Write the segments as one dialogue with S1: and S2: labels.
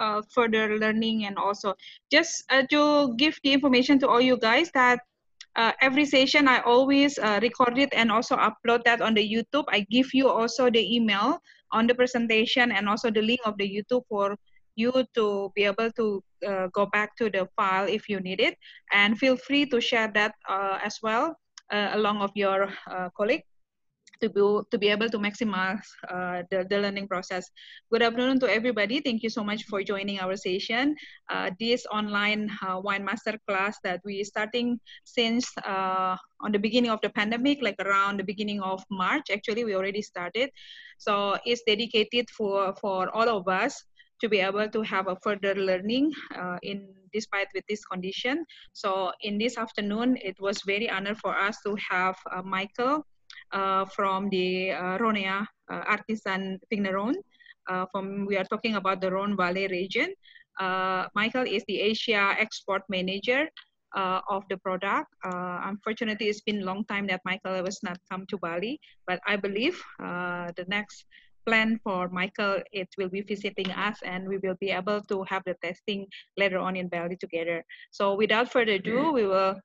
S1: uh, further learning and also just uh, to give the information to all you guys that uh, every session I always uh, record it and also upload that on the YouTube. I give you also the email on the presentation and also the link of the YouTube for you to be able to uh, go back to the file if you need it. And feel free to share that as well along of your colleague to be, to be able to maximize uh, the, the learning process. Good afternoon to everybody. Thank you so much for joining our session. Uh, this online uh, wine master class that we starting since uh, on the beginning of the pandemic, like around the beginning of March, actually we already started. So it's dedicated for, for all of us to be able to have a further learning uh, in despite with this condition. So in this afternoon, it was very honor for us to have uh, Michael from the uh, Rhonéa uh, Artisan Vigneron. from we are talking about the Rhone Valley region. Michael is the Asia export manager uh, of the product. Uh, unfortunately, it's been a long time that Michael was not come to Bali, but I believe uh, the next plan for Michael, it will be visiting us and we will be able to have the testing later on in Bali together. So without further ado, we will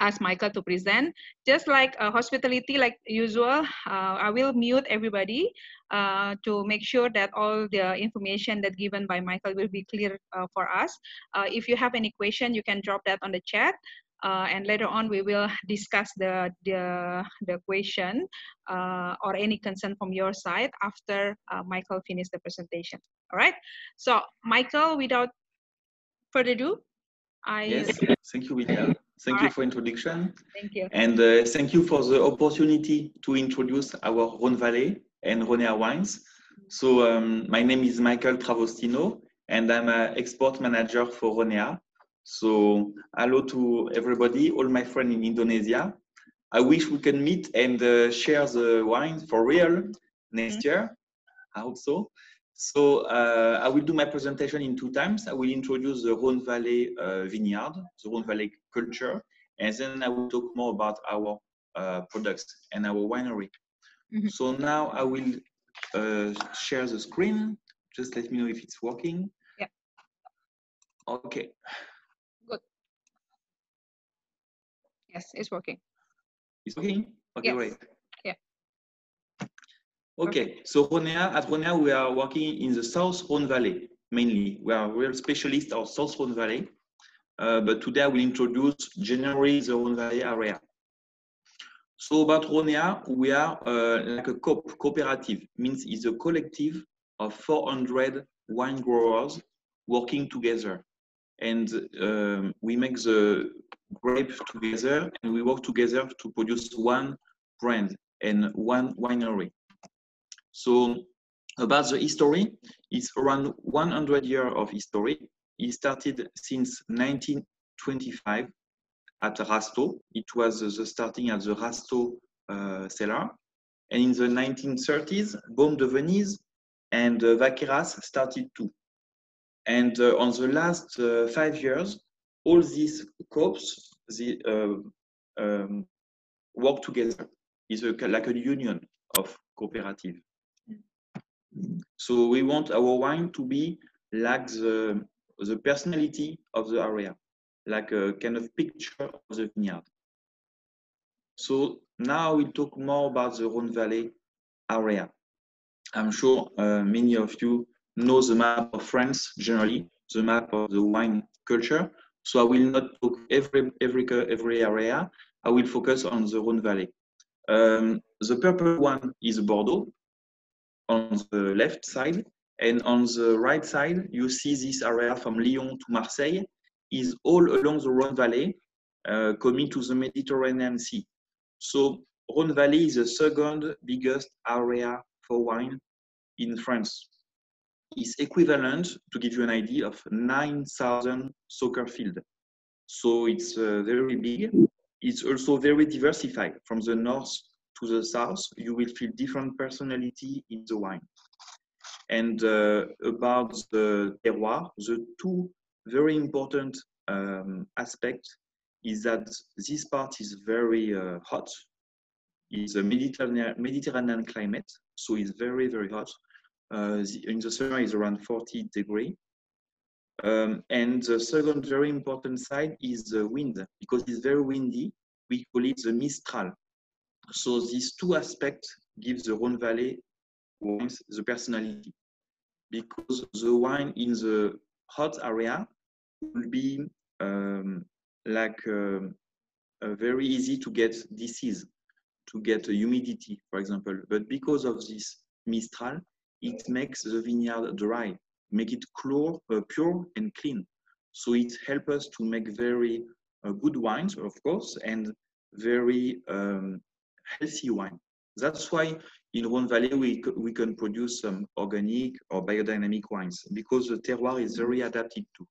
S1: ask Michael to present. Just like uh, hospitality, like usual, uh, I will mute everybody uh, to make sure that all the information that given by Michael will be clear uh, for us. Uh, if you have any question, you can drop that on the chat. Uh, and later on, we will discuss the, the, the question or any concern from your side after Michael finishes the presentation. All right. So Michael, without further ado,
S2: I... Yes, thank you, William. Thank All you right. for introduction.
S1: Thank you.
S2: And uh, thank you for the opportunity to introduce our Rhone Valley and Rhonéa wines. So um, my name is Michael Travostino and I'm an export manager for Rhonéa. So hello to everybody, all my friends in Indonesia. I wish we can meet and uh, share the wine for real next mm -hmm. year. I hope so. So uh, I will do my presentation in two times. I will introduce the Rhone Valley uh, vineyard, the Rhone Valley culture, and then I will talk more about our uh, products and our winery. Mm -hmm. So now I will uh, share the screen. Just let me know if it's working.
S1: Yeah.
S2: Okay.
S1: Good. Yes, it's working.
S2: It's working? Okay,
S1: yes.
S2: great.
S1: Okay,
S2: okay. so Rhonéa, at Rhonéa, we are working in the South Rhone Valley mainly. We are real specialists of South Rhone Valley, uh, but today I will introduce generally the Rhone Valley area. So about Ronea, we are uh, like a co cooperative, means it's a collective of 400 wine growers working together. And um, we make the grape together and we work together to produce one brand and one winery. So about the history, it's around 100 years of history. It started since 1925 at Rasteau. It was the starting at the Rasteau uh, cellar. And in the 1930s, Beaumes de Venise and uh, Vacqueyras started too. And uh, on the last uh, five years, all these co-ops the, uh, um, work together. It's a, like a union of cooperative. So we want our wine to be like the, the personality of the area, like a kind of picture of the vineyard. So now we'll talk more about the Rhone Valley area. I'm sure uh, many of you know the map of France generally, the map of the wine culture. So I will not talk every every every area. I will focus on the Rhone Valley. Um, the purple one is Bordeaux, on the left side. And on the right side, you see this area from Lyon to Marseille is all along the Rhone Valley, uh, coming to the Mediterranean Sea. So Rhone Valley is the second biggest area for wine in France. It's equivalent, to give you an idea, of 9,000 soccer fields. So it's uh, very big. It's also very diversified from the north to the south, you will feel different personality in the wine. And uh, about the terroir, the two very important um, aspects is that this part is very uh, hot. It's a Mediterranean, Mediterranean climate, so it's very, very hot. Uh, the, in the summer it's around 40 degrees. Um, and the second very important side is the wind, because it's very windy. We call it the Mistral. So these two aspects give the Rhone Valley wines the personality, because the wine in the hot area will be um, like um, uh, very easy to get disease, to get humidity, for example. But because of this Mistral, it makes the vineyard dry, make it uh, pure and clean. So it helps us to make very uh, good wines, of course, and very um, healthy wine. That's why in Rhone Valley we, we can produce some organic or biodynamic wines because the terroir is very adapted to.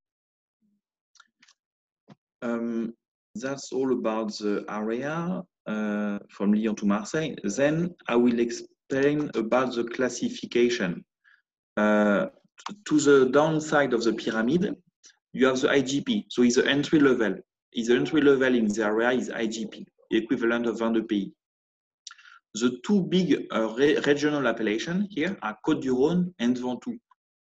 S2: Um, that's all about the area uh, from Lyon to Marseille. Then I will explain about the classification. Uh, to the downside of the pyramid, you have the IGP. So it's the entry level. It's the entry level in the area is IGP, equivalent of Vin de Pays. The two big uh, re regional appellations here are Côte du Rhône and Ventoux.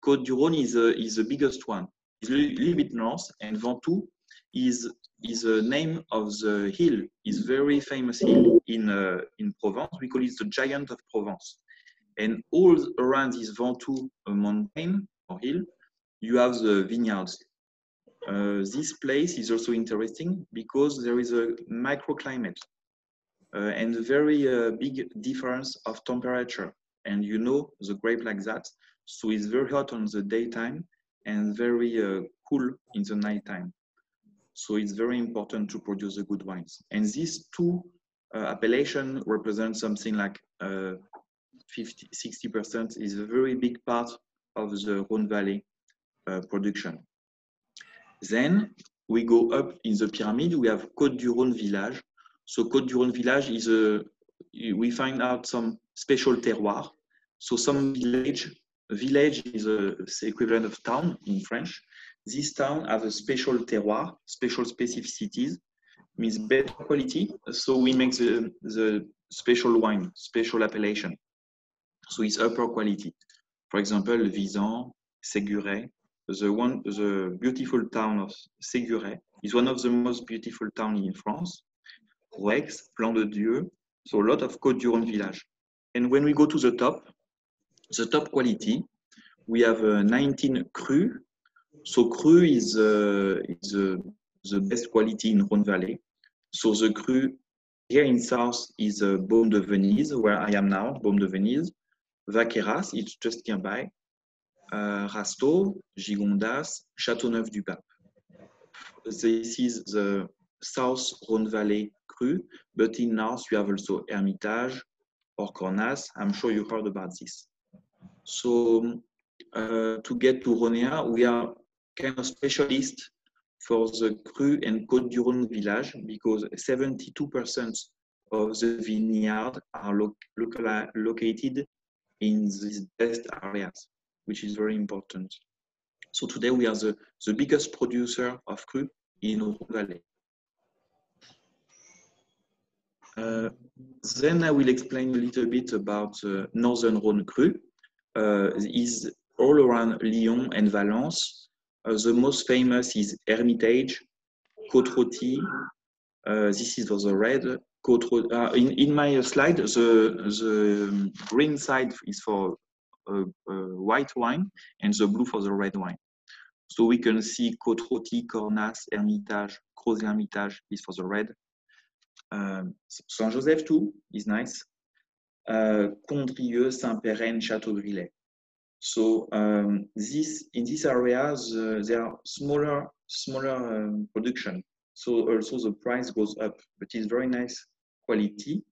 S2: Côte du Rhône is, uh, is the biggest one. It's a little bit north, and Ventoux is is the name of the hill. is very famous hill in uh, in Provence. We call it the Giant of Provence. And all around this Ventoux mountain or hill, you have the vineyards. Uh, this place is also interesting because there is a microclimate uh, and a very uh, big difference of temperature. And you know the grape like that, so it's very hot on the daytime and very uh, cool in the nighttime. So it's very important to produce the good wines. And these two uh, represent something like uh, 50, 60% is a very big part of the Rhone Valley uh, production. Then we go up in the pyramid, we have Côte du Rhône village. So Côte du Rhône village is a, we find out some special terroir. So some village, village is a, the equivalent of town in French. This town has a special terroir, special specificities, means better quality. So we make the, the special wine, special appellation. So it's upper quality. For example, Visan, Séguret, the one, the beautiful town of Séguret is one of the most beautiful towns in France. Roaix, Plan de Dieu, so a lot of Côte du Rhône village. And when we go to the top, the top quality, we have uh, 19 cru. So cru is, uh, is uh, the best quality in Rhône Valley. So the cru here in south is uh, Beaumes de Venise, where I am now, Beaumes de Venise. Vacqueyras, it's just nearby, uh, Rasteau, Gigondas, Châteauneuf-du-Pape. This is the South Rhone Valley cru, but in north you have also Hermitage or Cornas. I'm sure you heard about this. So uh, to get to Rhonéa, we are kind of specialist for the cru and Côte du Rhône village because 72% of the vineyard are lo located in these best areas, which is very important. So today we are the, the biggest producer of cru in Rhone Valley. Uh, then I will explain a little bit about uh, Northern Rhone cru. Uh, is all around Lyon and Valence. Uh, the most famous is Hermitage, Côte-Rôtie. Uh, this is for the red. Uh, in, in my slide, the, the green side is for white wine and the blue for the red wine. So we can see Côte Rôtie, Cornas, Hermitage, Crozes-Hermitage is for the red. Um, Saint Joseph too is nice. Uh, Condrieu, Saint Pérennes, Château Grillet. So um, this in these areas uh, there are smaller smaller um, production. So also the price goes up, but it's very nice quality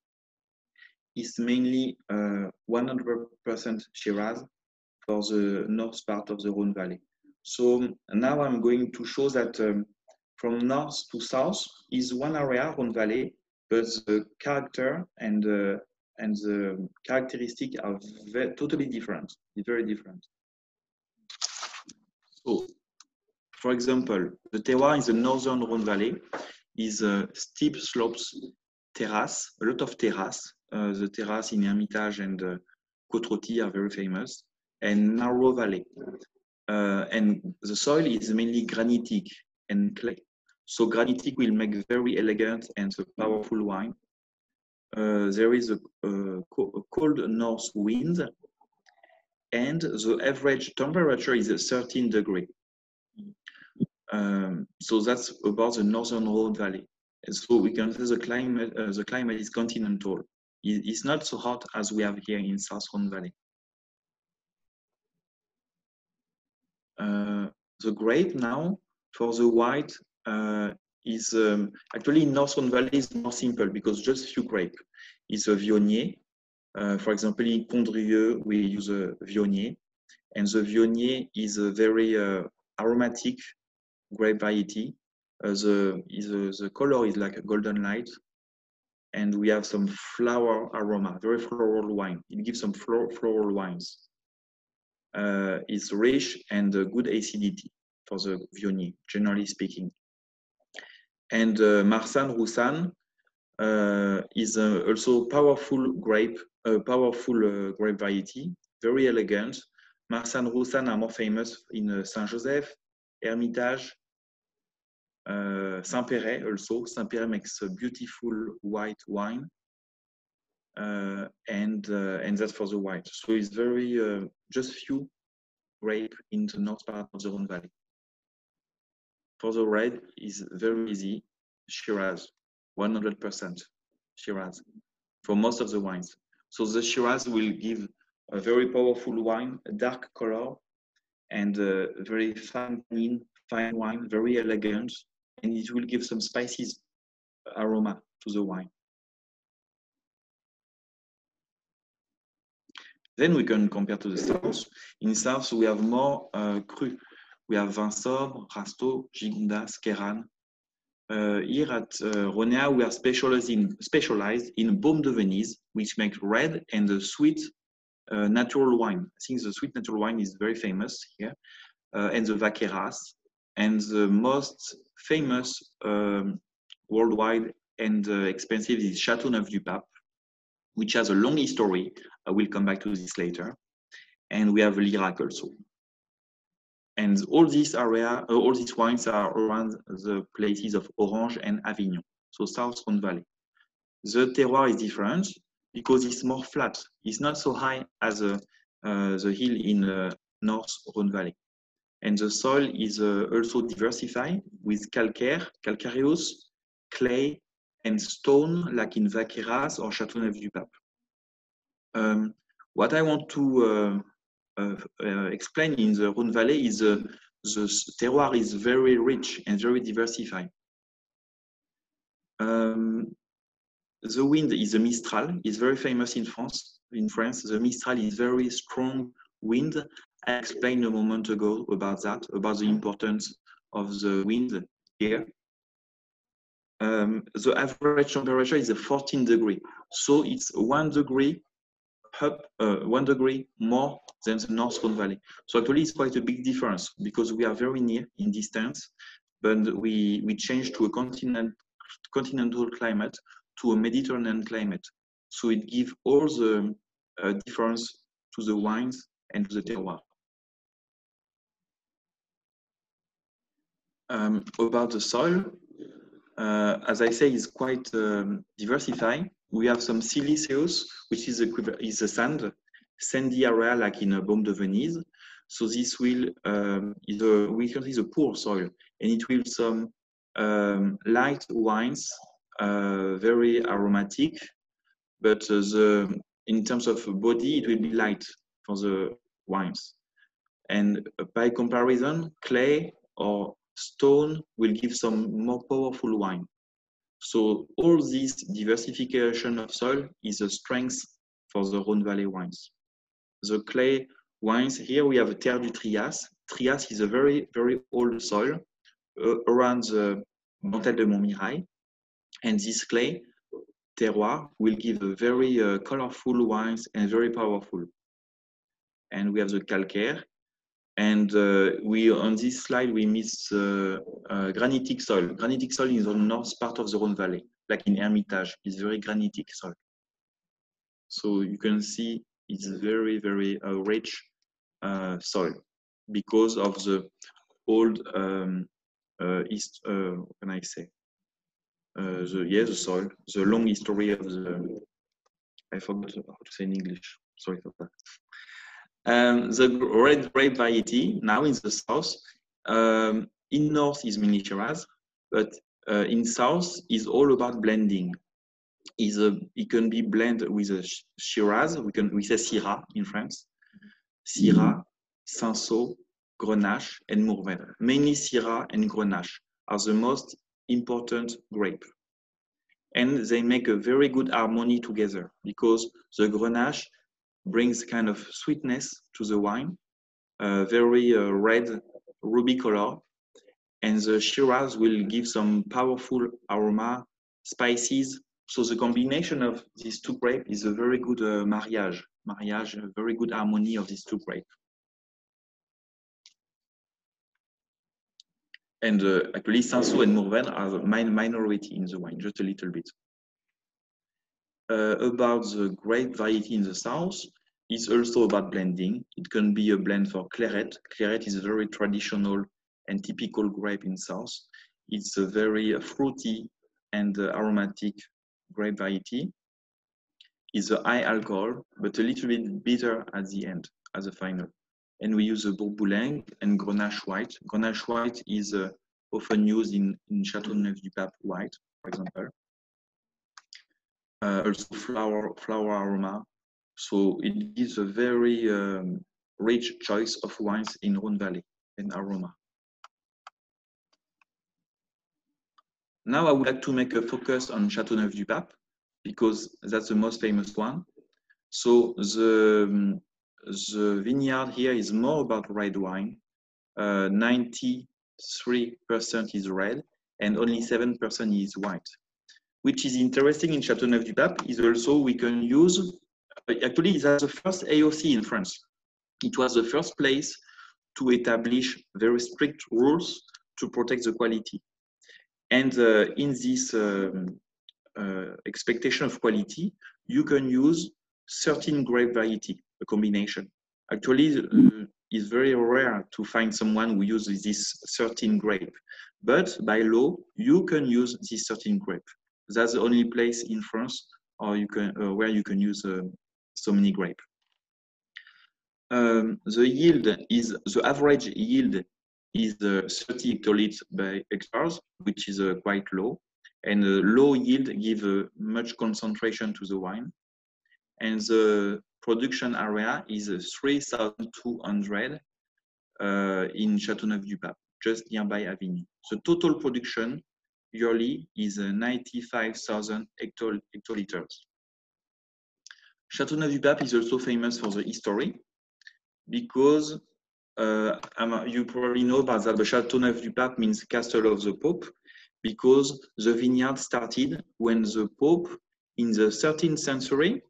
S2: It's mainly 100% uh, Shiraz for the north part of the Rhone Valley. So now I'm going to show that um, from north to south is one area, Rhone Valley, but the character and uh, and the characteristic are totally different. Very different. So, for example, the terroir in the northern Rhone Valley is uh, steep slopes terrace, a lot of terrace. Uh, the terrace in Hermitage and uh, Rôtie are very famous, and narrow valley. uh, and the soil is mainly granitic and clay. So granitic will make very elegant and powerful wine. Uh, there is a, a, cold north wind and the average temperature is 13 degree. Um, so that's about the northern Rhone Valley. And so we can say the climate, uh, the climate is continental. It's not so hot as we have here in South Rhone Valley. Uh, the grape now for the white is um, actually in Northern Valley is more simple because just few grape. is a Viognier. Uh, for example, in Condrieu, we use a Viognier. And the Viognier is a very uh, aromatic grape variety. Uh, the, is a, the color is like a golden light. And we have some flower aroma, very floral wine. It gives some floral, floral wines. Uh, it's rich and good acidity for the Viognier, generally speaking. And uh, Marsanne Roussanne uh, is uh, also powerful grape, a powerful uh, grape variety, very elegant. Marsanne Roussanne are more famous in uh, Saint-Joseph, Hermitage, uh, Saint-Péray also. Saint-Péray makes a beautiful white wine. and and that's for the white. So it's very just few grape in the north part of the Rhone Valley. For the red is very easy, Shiraz, 100% Shiraz for most of the wines. So the Shiraz will give a very powerful wine, a dark color, and a very fine, fine wine, very elegant, and it will give some spices aroma to the wine. Then we can compare to the south. In south, we have more uh, cru. We have Vinsobres, Rasteau, Gigondas, Cairanne. Uh, here at uh, Rhonéa, we are specialized in, specialized in Beaumes de Venise, which makes red and the sweet uh, natural wine. I think the sweet natural wine is very famous here. Uh, and the Vacqueyras. And the most famous um, worldwide and uh, expensive is Château Chateauneuf du Pape, which has a long history. I will come back to this later. And we have Lirac also. And all these area, uh, all these wines are around the places of Orange and Avignon, so South Rhone Valley. The terroir is different because it's more flat. It's not so high as uh, uh, the hill in uh, North Rhone Valley. And the soil is uh, also diversified with calcaire, calcareous, clay, and stone, like in Vacqueyras or Châteauneuf-du-Pape. Um, what I want to uh, uh, uh, in the Rhone Valley is uh, the terroir is very rich and very diversified. Um, the wind is a Mistral. It's very famous in France. In France, the Mistral is very strong wind. I explained a moment ago about that, about the importance of the wind here. Um, the average temperature is a 14 degree. So it's one degree up uh, one degree more than the North Rhone Valley. So actually it's quite a big difference because we are very near in distance, but we, we change to a continent, continental climate to a Mediterranean climate. So it gives all the uh, difference to the wines and to the terroir. Um, about the soil, uh, as I say, it's quite um, diversified we have some siliceous, which is a, is a sand, sandy area like in a Beaumes de Venise. So this will um, is a we can see a poor soil, and it will some um, light wines, uh, very aromatic, but uh, the in terms of body it will be light for the wines. And by comparison, clay or stone will give some more powerful wine. So all this diversification of soil is a strength for the Rhone Valley wines. The clay wines, here we have a Terre du Trias. Trias is a very, very old soil uh, around the Dentelle de Montmirail. And this clay terroir will give a very uh, colorful wines and very powerful. And we have the calcaire, and uh, we on this slide we miss uh, uh, granitic soil. Granitic soil is the north part of the Rhone Valley, like in Hermitage. It's very granitic soil. So you can see it's very very rich soil. because of the old um, uh, east, uh, can I say? Uh, the yeah, the soil, the long history of the. I forgot how to say in English. Sorry for that. Um, the red grape variety now in the south, um, in north is mini Shiraz, but uh, in south is all about blending. Is a it can be blended with a Shiraz. We can we say Syrah in France, Syrah, Cinsault, Grenache, and Mourvèdre. Mainly Syrah and Grenache are the most important grape. And they make a very good harmony together because the Grenache brings kind of sweetness to the wine, very uh, red ruby color, and the Shiraz will give some powerful aroma, spices. So the combination of these two grapes is a very good uh, mariage, mariage, a very good harmony of these two grapes. And uh, actually, Cinsault and Mourvèdre are the min minority in the wine, just a little bit. Uh, about the grape variety in the south, it's also about blending. It can be a blend for Clairette. Clairette is a very traditional and typical grape in south. It's a very fruity and aromatic grape variety. It's a high alcohol, but a little bit bitter at the end, as a final and we use a Bourboulenc and Grenache White. Grenache White is uh, often used in, in Châteauneuf-du-Pape White, for example. Uh, also flower, flower aroma. So it gives a very um, rich choice of wines in Rhone Valley and aroma. Now I would like to make a focus on Châteauneuf-du-Pape because that's the most famous one. So the the vineyard here is more about red wine. 93% uh, is red and only 7% is white. Which is interesting in Châteauneuf-du-Pape is also we can use, actually it's the first AOC in France. It was the first place to establish very strict rules to protect the quality. And uh, in this um, uh, expectation of quality, you can use certain grape variety a combination. Actually, uh, it's very rare to find someone who uses this certain grape. But by law, you can use this certain grape. That's the only place in France or you can, uh, where you can use uh, so many grape. Um, the yield is, the average yield is uh, 30 hectoliters by hectares, which is uh, quite low. And the low yield give uh, much concentration to the wine. And the production area is 3,200 uh, in Châteauneuf-du-Pape, just nearby Avignon. The total production yearly is uh, 95,000 hectoliters. Châteauneuf-du-Pape is also famous for the history because uh, you probably know about that, but Châteauneuf-du-Pape means Castle of the Pope because the vineyard started when the Pope in the 13th century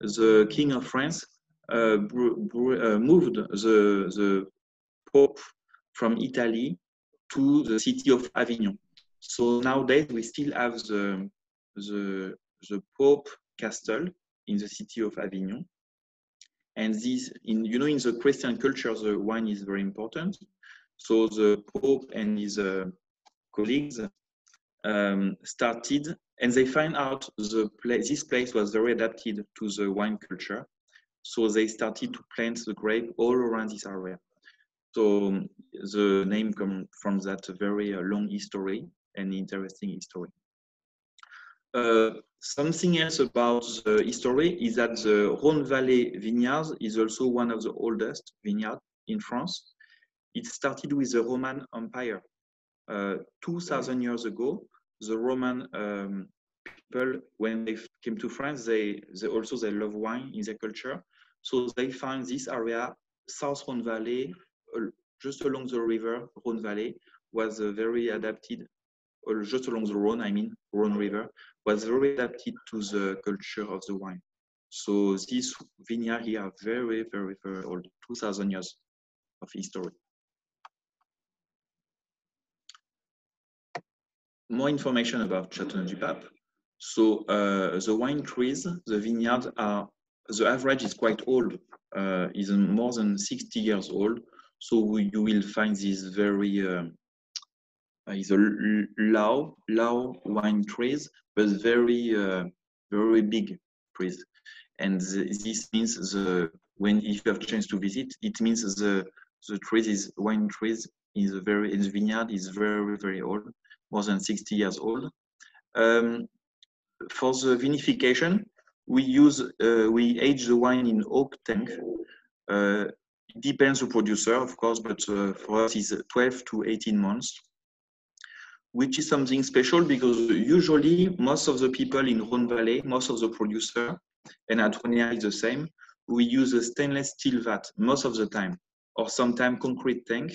S2: the King of France uh, uh, moved the, the Pope from Italy to the city of Avignon. So nowadays we still have the, the, the Pope castle in the city of Avignon. And this, in, you know, in the Christian culture, the wine is very important. So the Pope and his uh, colleagues um, started and they find out the place, this place was very adapted to the wine culture. So they started to plant the grape all around this area. So um, the name comes from that very uh, long history and interesting history. Uh, something else about the history is that the Rhone Valley vineyards is also one of the oldest vineyards in France. It started with the Roman Empire. Uh, 2000 years ago, the Roman um, people, when they came to France, they, they also they love wine in their culture. So they find this area, South Rhone Valley, uh, just along the river, Rhone Valley, was uh, very adapted, just along the Rhone, I mean, Rhone River, was very adapted to the culture of the wine. So these vineyards here are very, very, very old, 2,000 years of history. more information about Châteauneuf-du-Pape. So uh, the wine trees, the vineyards are, the average is quite old, uh, is more than 60 years old. So you will find this very uh, is a low low wine trees, but very uh, very big trees, and this means the when if you have chance to visit, it means the the trees is wine trees is very in the vineyard is very very old, more than 60 years old. Um, for the vinification, we use uh, we age the wine in oak tank. Uh, it depends the producer, of course, but uh, for us is 12 to 18 months, which is something special because usually most of the people in Rhone Valley, most of the producer, and at Rhonéa is the same, we use a stainless steel vat most of the time, or sometimes concrete tank,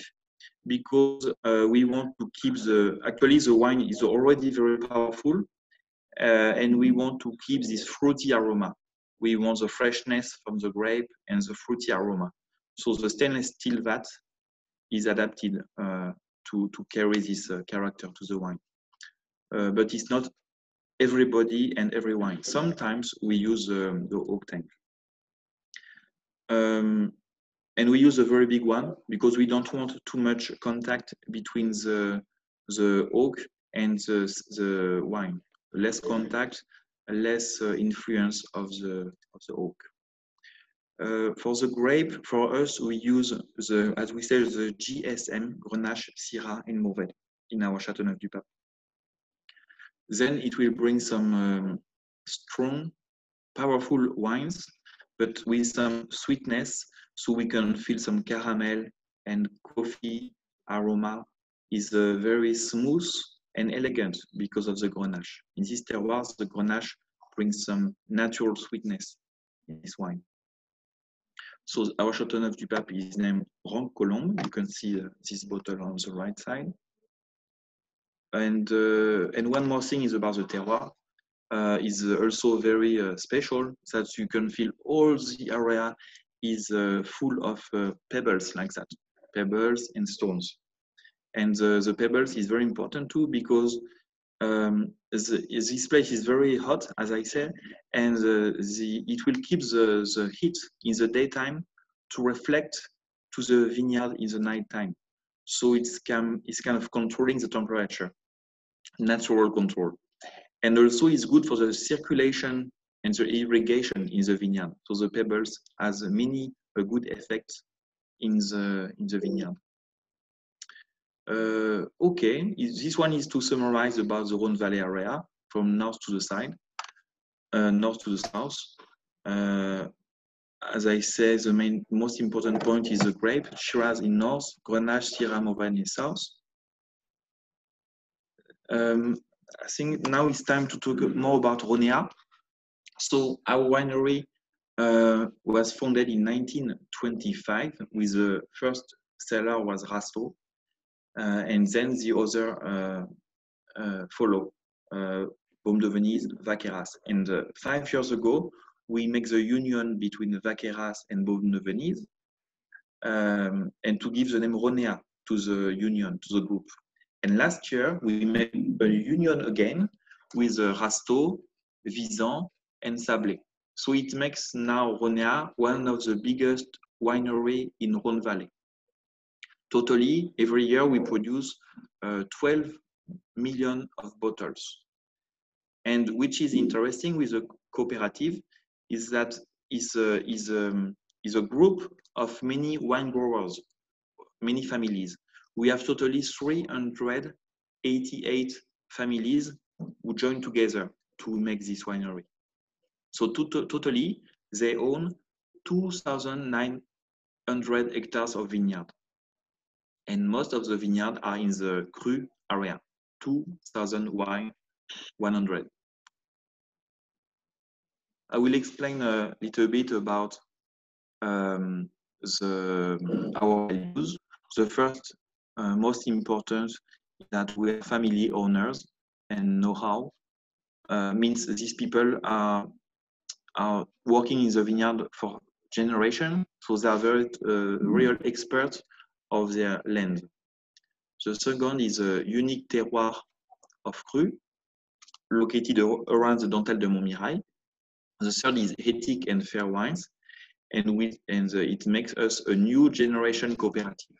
S2: because uh, we want to keep the, actually the wine is already very powerful, uh, and we want to keep this fruity aroma. We want the freshness from the grape and the fruity aroma. So the stainless steel vat is adapted uh, to, to carry this uh, character to the wine. Uh, but it's not everybody and every wine. Sometimes we use um, the oak tank. Um, and we use a very big one because we don't want too much contact between the, the oak and the, the wine less contact, less uh, influence of the, of the oak. Uh, for the grape, for us, we use the, as we say, the GSM, Grenache, Syrah, and Mourvèdre in our Châteauneuf-du-Pape. Then it will bring some um, strong, powerful wines, but with some sweetness, so we can feel some caramel and coffee aroma. is uh, very smooth and elegant because of the Grenache. In these terroirs, the Grenache brings some natural sweetness in this wine. So our Châteauneuf du Pape is named Ranc Colombe. You can see uh, this bottle on the right side. And, uh, and one more thing is about the terroir. Uh, is also very special that you can feel all the area is full of pebbles like that, pebbles and stones. And the pebbles is very important too because um, the, this place is very hot, as I said, and the, the, it will keep the, the heat in the daytime to reflect to the vineyard in the nighttime. So it's, can, it's kind of controlling the temperature, natural control. And also it's good for the circulation and the irrigation in the vineyard. So the pebbles has many a good effect in the in the vineyard. Uh, okay, this one is to summarize about the Rhone Valley area from north to the side, uh, north to the south. Uh, as I say, the main, most important point is the grape, Shiraz in north, Grenache, Syrah, Mourvèdre in south. Um, I think now it's time to talk more about Rhonéa. So our winery uh, was founded in 1925 with the first cellar was uh, and then the other uh, uh, follow. Beaumes de Venise, Vacqueyras. And five years ago, we make the union between Vacqueyras and Beaumes de Venise um, and to give the name Rhonéa to the union, to the group. And last year, we made a union again with uh, Rasteau, Visan, and Sablet. So it makes now Rhonéa one of the biggest winery in Rhone Valley. Totally, every year we produce uh, 12 million of bottles. And which is interesting with the cooperative is that is a, is a, um, is a group of many wine growers, many families. We have totally 388 families who join together to make this winery. So to, to, totally, they own 2,900 hectares of vineyard and most of the vineyards are in the Cru area, 2,100. I will explain a little bit about um, the, our values. The first, uh, most important, is that we are family owners and know-how. Uh, means these people are, are working in the vineyard for generation, so they are very uh, real experts of their land. The second is a unique terroir of cru located around the Dentelle de Montmirail. The third is ethic and fair wines. and we and the, it makes us a new generation cooperative.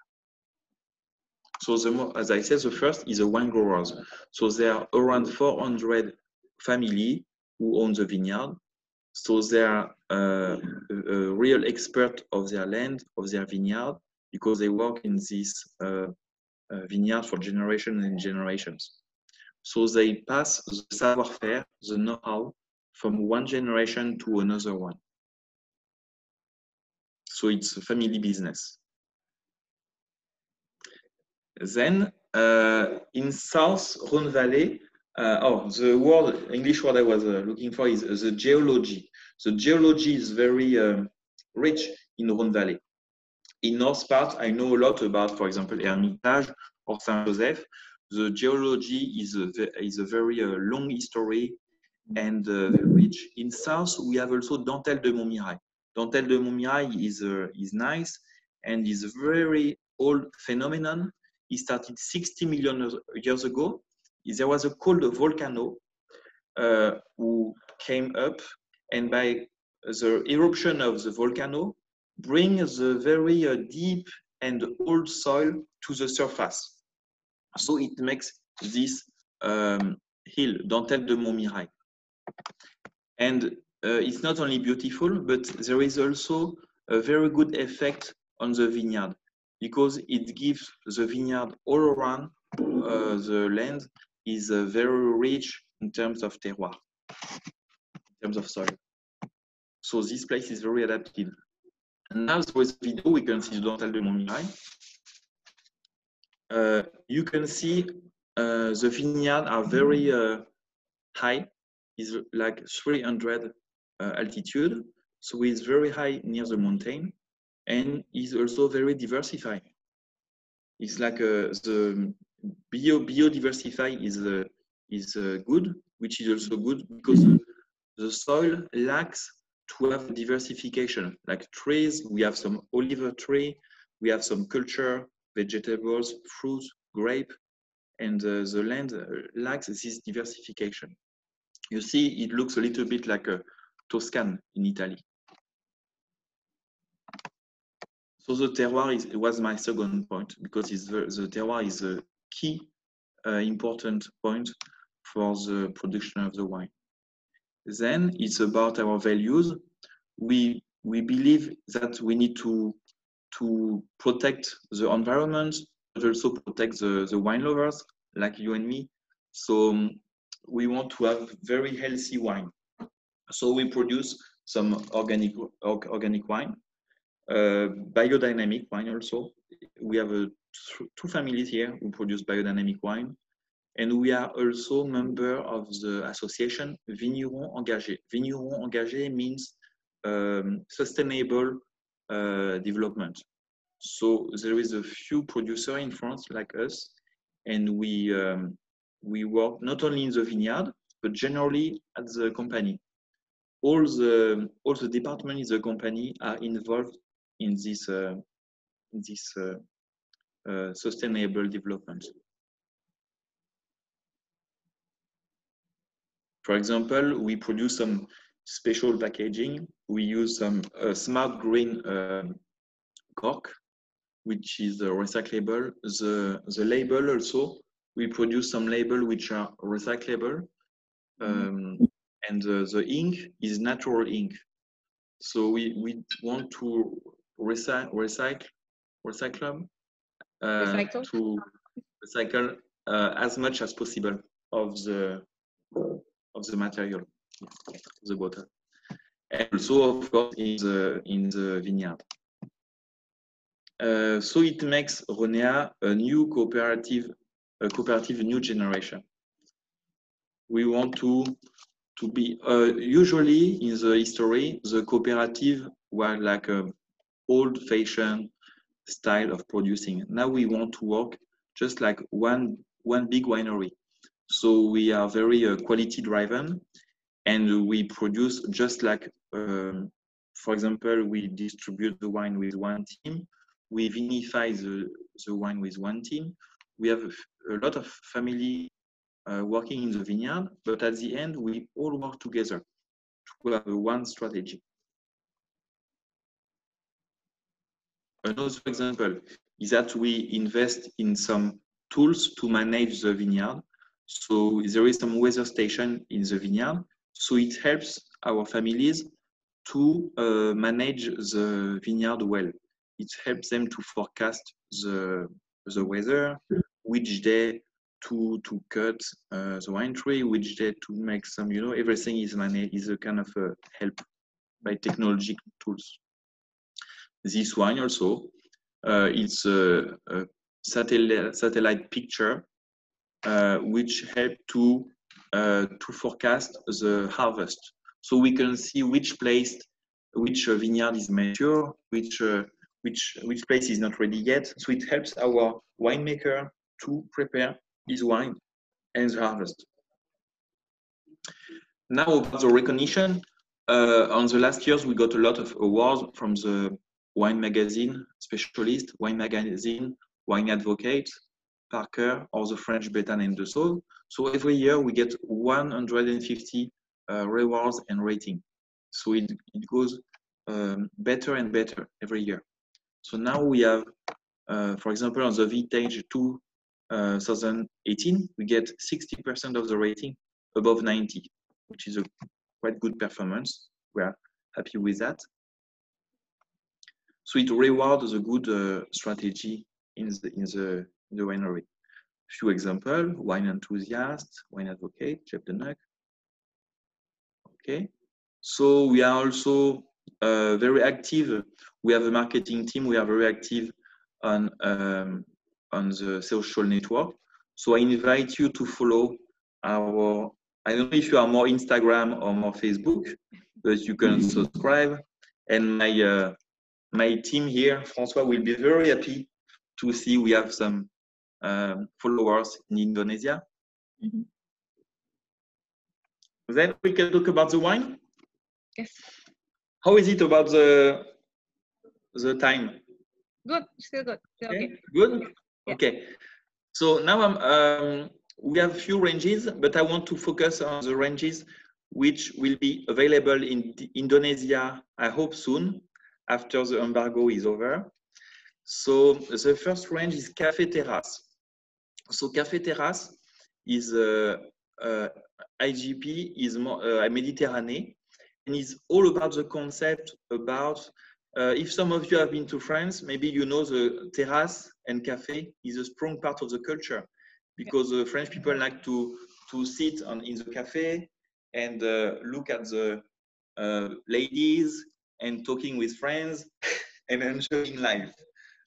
S2: So the as I said, the first is the wine growers. So there are around 400 family who own the vineyard. So they are uh, a, real expert of their land, of their vineyard, because they work in this uh, uh, vineyard for generations and generations. So they pass the savoir-faire, the know-how, from one generation to another one. So it's a family business. Then uh, in South Rhone Valley, uh, oh, the word, English word I was uh, looking for is the geology. The geology is very um, rich in Rhone Valley. In North part, I know a lot about, for example, Hermitage or Saint Joseph. The geology is a, is a very uh, long history and uh, rich. In South, we have also Dentelle de Montmirail. Dentelle de Montmirail is, uh, is nice and is a very old phenomenon. It started 60 million years ago. There was a cold volcano uh, who came up and by the eruption of the volcano bring the very uh, deep and old soil to the surface. So it makes this um, hill, Dentelle de Montmirail. And uh, it's not only beautiful, but there is also a very good effect on the vineyard because it gives the vineyard all around uh, the land is uh, very rich in terms of terroir, in terms of soil. So this place is very adapted. And now with video, we can see the Dentelle de Montmirail. Uh, you can see uh, the vineyard are very uh, high, is like 300 uh, altitude, so it's very high near the mountain, and is also very diversified. It's like uh, the bio biodiversify is uh, is good, which is also good because the soil lacks to have diversification. Like trees, we have some olive tree, we have some culture, vegetables, fruit, grape, and uh, the land lacks this diversification. You see, it looks a little bit like a Toscan in Italy. So the terroir is, was my second point because the, the terroir is a key uh, important point for the production of the wine. Then it's about our values. We we believe that we need to to protect the environment, but also protect the, the wine lovers like you and me. So um, we want to have very healthy wine. So we produce some organic organic wine, uh, biodynamic wine also. We have two families here who produce biodynamic wine. And we are also member of the association Vigneron Engagé. Vigneron Engagé means um, sustainable uh, development. So there is a few producer in France like us, and we um, we work not only in the vineyard but generally at the company. All the all the department in the company are involved in this uh, this uh, uh sustainable development. For example, we produce some special packaging. We use some uh, smart green uh, cork, which is uh, recyclable. The, the label also, we produce some label which are recyclable. Um, and the ink is natural ink. So we, we want to recycle, recycle, recycle, uh, recycle. to recycle uh, as much as possible of the of the material, the bottle. And also, of course, in the, in the vineyard. Uh, so it makes Rhonéa a new cooperative, a cooperative new generation. We want to to be uh, usually in the history the cooperative were like a old-fashioned style of producing. Now we want to work just like one one big winery. So we are very uh, quality driven and we produce just like, um, for example, we distribute the wine with one team, we vinify the, the wine with one team. We have a, a lot of family uh, working in the vineyard, but at the end, we all work together to have one strategy. another example is that we invest in some tools to manage the vineyard. So there is some weather station in the vineyard. So it helps our families to uh, manage the vineyard well. It helps them to forecast the, the weather, which day to to cut uh, the wine tree, which day to make some, you know, everything is managed is a kind of a help by technology tools. This wine also, uh, it's a, a, satellite satellite picture which help to uh, to forecast the harvest. So we can see which place, which vineyard is mature, which uh, which which place is not ready yet. So it helps our winemaker to prepare his wine and the harvest. Now about the recognition, uh, on the last years we got a lot of awards from the wine magazine specialist, wine magazine, wine advocate, Parker, or the French Bettane and Desseauve. So every year we get 150 uh, rewards and rating. So it, it goes um, better and better every year. So now we have, uh, for example, on the vintage 2018, uh, we get 60% of the rating above 90, which is a quite good performance. We are happy with that. So it rewards a good uh, strategy in the, in the, in the winery. Few example, wine enthusiast, wine advocate, Jeb Dunnuck. Okay, so we are also uh, very active. We have a marketing team. We are very active on um, on the social network. So I invite you to follow our. I don't know if you are more Instagram or more Facebook, but you can subscribe. And my uh, my team here, François, will be very happy to see we have some um, followers in Indonesia. Mm -hmm. Then we can talk about the wine.
S1: Yes.
S2: How is it about the the time?
S1: Good, still good. Still okay. okay.
S2: Good. Yeah. Okay. So now I'm. Um, we have a few ranges, but I want to focus on the ranges which will be available in Indonesia. I hope soon after the embargo is over. So the first range is Café Terrace. So Café Terrace is a, a IGP is more uh, Mediterranean and is all about the concept about uh, if some of you have been to France, maybe you know the terrace and cafe is a strong part of the culture because the French people like to to sit on in the cafe and uh, look at the uh, ladies and talking with friends and enjoying life.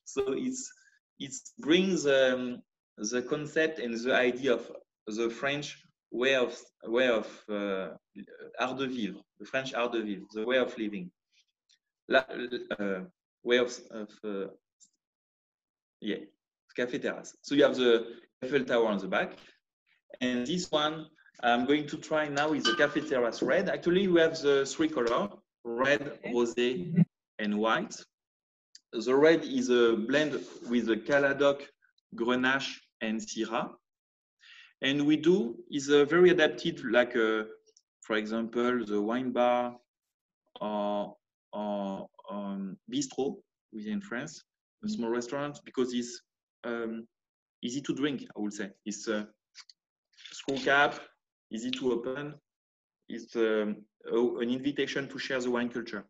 S2: So it's it brings um, the concept and the idea of the French way of way of uh, art de vivre, the French art de vivre, the way of living, La, uh, way of, of uh, yeah, café terrace. So you have the Eiffel Tower on the back, and this one I'm going to try now is the café terrace red. Actually, we have the three color: red, rosé, and white. The red is a blend with the Caladoc, Grenache, and Syrah. And we do is uh, very adapted, like uh, for example, the wine bar or, or um, bistro within France, a small restaurant, because it's um, easy to drink, I would say. It's a uh, screw cap, easy to open. It's um, an invitation to share the wine culture.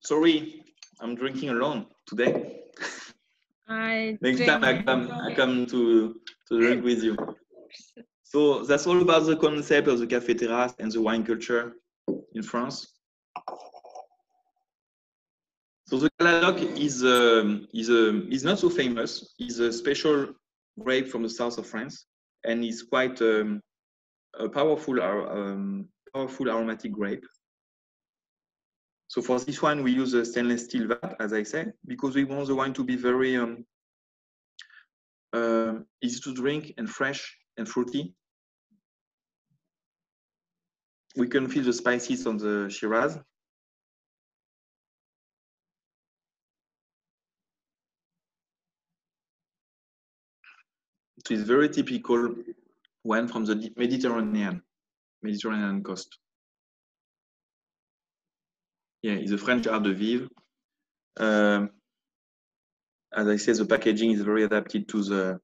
S2: Sorry, I'm drinking alone today.
S1: I
S2: Next time I come, I come to, to drink with you. So that's all about the concept of the café terrace and the wine culture in France. So the Caladoc is um, is um, is not so famous. It's a special grape from the south of France, and it's quite um, a powerful um, powerful aromatic grape. So for this one, we use a stainless steel vat, as I said, because we want the wine to be very um, uh, easy to drink and fresh and fruity. We can feel the spices on the Shiraz. It is very typical wine from the Mediterranean, Mediterranean coast. Yeah, it's a French Art de Vivre. Um, as I said, the packaging is very adapted to the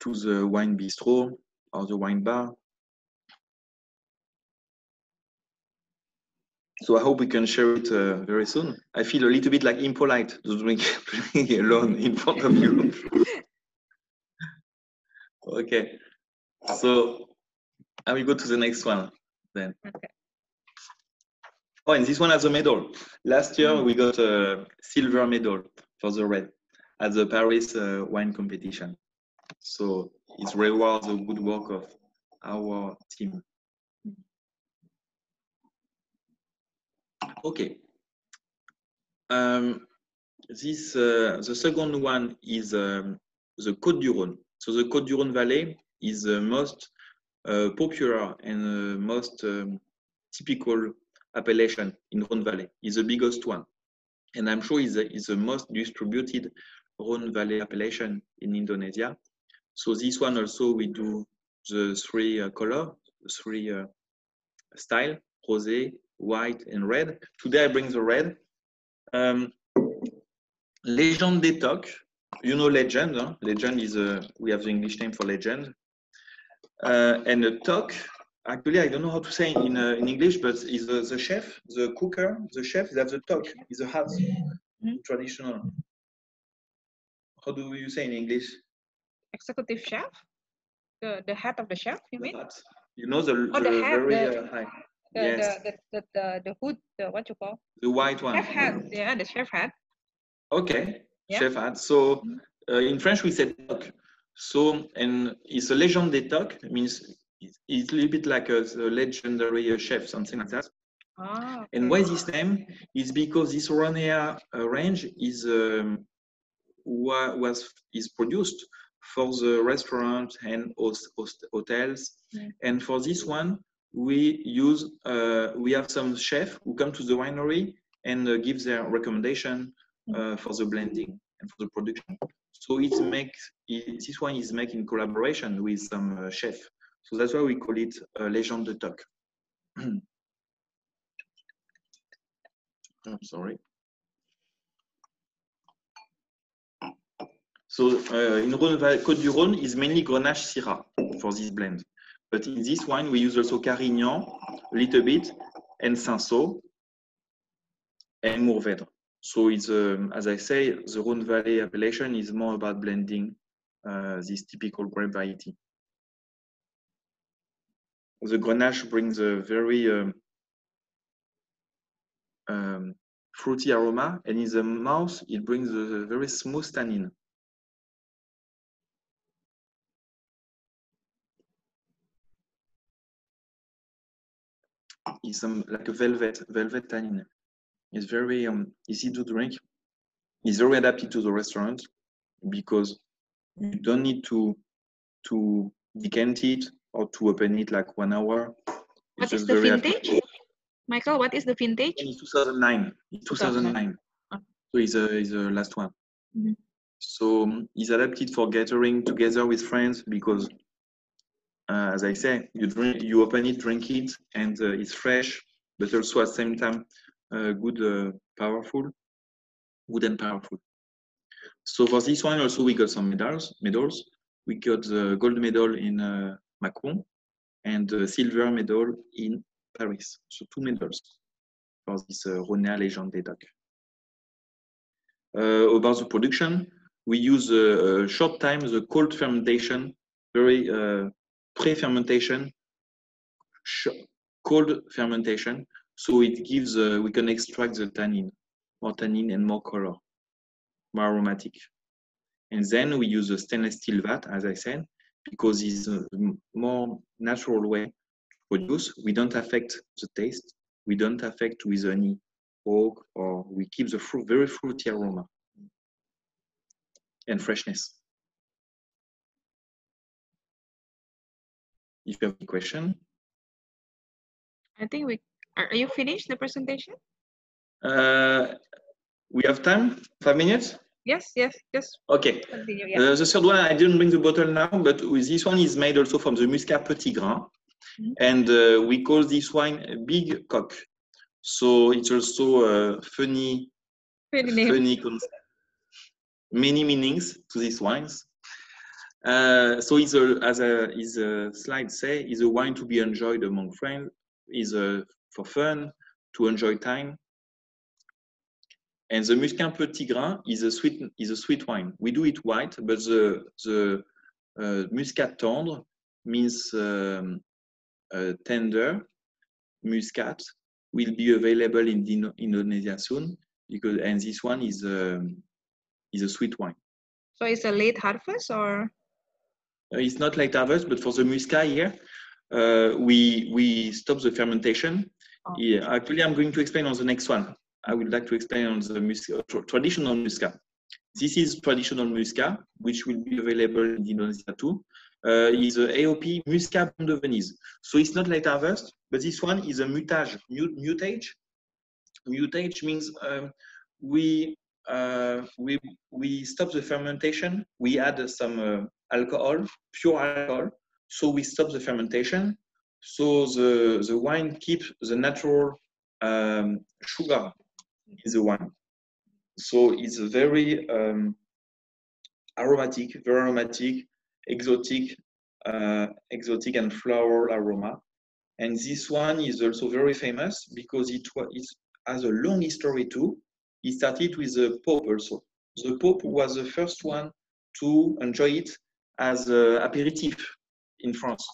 S2: to the wine bistro or the wine bar. So I hope we can share it uh, very soon. I feel a little bit like impolite to drink, alone in front of you. okay, so I will go to the next one then.
S1: Okay.
S2: Oh, and this one has a medal. Last year we got a silver medal for the red at the Paris uh, wine competition. So it rewards the good work of our team. Okay. Um, this uh, the second one is um, the Côte du Rhône. So the Côte du Rhône Valley is the most uh, popular and uh, most um, typical appellation in Rhône Valley. Is the biggest one, and I'm sure is the, is the most distributed Rhône Valley appellation in Indonesia. So this one also we do the three uh, color, three uh, style, rosé, white, and red. Today I bring the red. Um, Legend des Tocs. You know legend. Huh? Legend is a, we have the English name for legend. Uh, and a toc, actually I don't know how to say in, uh, in English, but is the, the chef, the cooker, the chef, that's the toc, is a hat,
S1: Mhm.
S2: traditional. How do you say in English?
S1: Executive chef? The, the head of the chef, you
S2: The
S1: mean?
S2: hat. You know the,
S1: Oh, the
S2: the
S1: hat,
S2: very
S1: the-
S2: uh, high,
S1: The,
S2: yes,
S1: the, the, the, the, the hood, the what you call?
S2: the white one.
S1: Chef hat, yeah, the chef hat.
S2: Okay,
S1: Yeah.
S2: chef hat. So
S1: Mhm.
S2: uh, in French we say toc. So and it's a legend des toc means it's, it's a little bit like a, a legendary uh, chef, something like that.
S1: Ah,
S2: And why this name is because this Rhonéa uh, range is um, wa- was is produced for the restaurant and hos- host- hotels.
S1: Mm.
S2: And for this one, we use uh, we have some chef who come to the winery and uh, give their recommendation uh, for the blending and for the production. So it makes it, this one is made in collaboration with some uh, chef. So that's why we call it uh, Legend de Toc. I'm sorry. So uh, in Rhône, Côte du Rhône is mainly Grenache Syrah for this blend. But in this wine, we use also Carignan a little bit and Cinsault and Mourvèdre. So it's, um, as I say, the Rhône Valley appellation is more about blending uh, this typical grape variety. The Grenache brings a very um, um, fruity aroma, and in the mouth, it brings a very smooth tannin. It's um, like a velvet, velvet tannin. It's very um, easy to drink. It's very adapted to the restaurant because you don't need to to decant it or to open it like one hour.
S1: What is the vintage? Michael, what is the vintage?
S2: In 2009. In 2009.
S1: Ah.
S2: So it's the it's last one.
S1: Mhm.
S2: So um, it's adapted for gathering together with friends because, uh, as I say, you drink, you open it, drink it, and uh, it's fresh, but also at the same time, uh, good, uh, powerful, good and powerful. So for this one also we got some medals. Medals. We got the gold medal in uh, Mâcon and the silver medal in Paris. So two medals for this uh, Rhonéa Legend Tocs. Uh, about the production, we use a, a short time the cold fermentation, very uh, pre-fermentation, cold fermentation. So it gives uh, we can extract the tannin, more tannin and more color, more aromatic. And then we use a stainless steel vat, as I said, because it's a more natural way to produce. We don't affect the taste. We don't affect with any oak, or we keep the fruit very fruity aroma and freshness. If you have any question,
S1: I think we, are, are you finished the presentation?
S2: uh, we have time. Five minutes.
S1: Yes, yes, yes.
S2: Okay.
S1: continue, yeah.
S2: Uh, the third one, I didn't bring the bottle now, but this one is made also from the Muscat Petit Grain.
S1: Mhm.
S2: And uh, we call this wine a Big Cock. So it's also a funny,
S1: Funny
S2: funny concept. Many meanings to these wines. Uh, so it's a, as a, his uh, slide say, is a wine to be enjoyed among friends, is a, for fun, to enjoy time. And the Muscat Petit Grain is a sweet, is a sweet wine. We do it white, but the, the uh, Muscat Tendre means um, uh, tender Muscat will be available in Dino- Indonesia soon because and this one is um, is a sweet wine.
S1: So it's a late harvest or
S2: Uh, it's not late harvest, but for the Muscat here, uh, we we stop the fermentation.
S1: Oh.
S2: Yeah, actually, I'm going to explain on the next one. I would like to explain on the Muscat, traditional Muscat. This is traditional Muscat, which will be available in Indonesia too. Uh, is a AOP Blanc de Venise. So it's not late harvest, but this one is a mutage, mutage. Mutage means um, we uh, we we stop the fermentation. We add some uh, alcohol, pure alcohol. So we stop the fermentation. So the the wine keeps the natural um, sugar in the one. So it's a very um, aromatic, very aromatic, exotic, uh, exotic and floral aroma. And this one is also very famous because it, it has a long history too. It started with the Pope also. The Pope was the first one to enjoy it as an aperitif in France.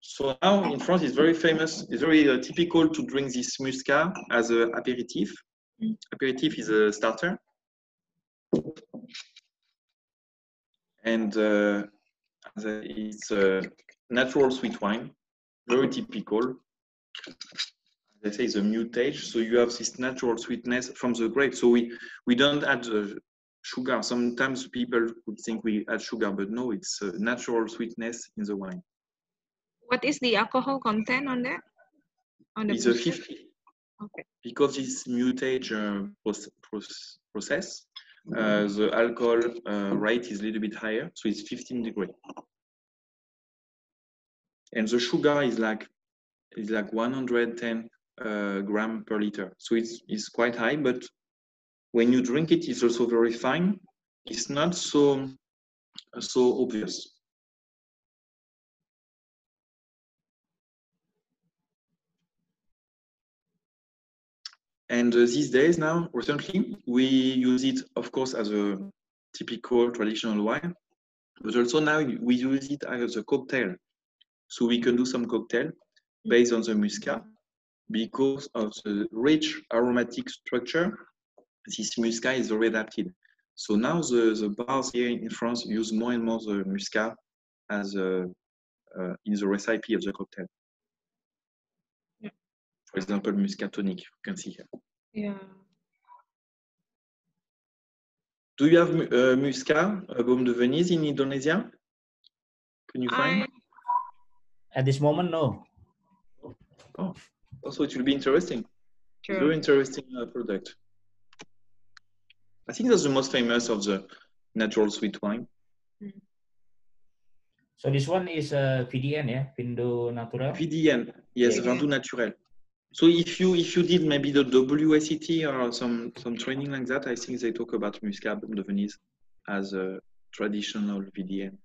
S2: So now in France, it's very famous, it's very uh, typical to drink this muscat as an aperitif. Aperitif is a starter. And uh, it's a natural sweet wine, very typical. They say it's a mutage, so you have this natural sweetness from the grape. So we we don't add uh, sugar. Sometimes people would think we add sugar, but no, it's a natural sweetness in the wine.
S1: what is the alcohol content on that? On the
S2: It's a 50
S1: Okay.
S2: because this mutage uh, proce- proce- process, uh, the alcohol uh, rate is a little bit higher, so it's 15 degree. And the sugar is like is like 110 uh, gram per liter, so it's it's quite high. But when you drink it, it's also very fine. It's not so so obvious. And uh, these days now, recently, we use it, of course, as a typical traditional wine, but also now we use it as a cocktail. So we can do some cocktail based on the muscat because of the rich aromatic structure. This muscat is very adapted. So now the, the bars here in France use more and more the muscat as a, uh, in the recipe of the cocktail.
S1: Yeah.
S2: For example, muscat tonic, you can see here.
S1: Yeah.
S2: Do you have uh, muscat, uh, Baume de Venise in Indonesia? Can you find?
S1: I,
S3: At this moment, no.
S2: Also, it will be interesting. A
S1: true.
S2: very interesting uh, product. I think that's the most famous of the natural sweet wine.
S3: So this one is uh, VDN, yeah, Vindo Natural?
S2: VDN, yes,
S3: Yeah.
S2: Naturel. So if you if you did maybe the WSET or some some training like that, I think they talk about Muscat Beaumes de Venise as a traditional VDN.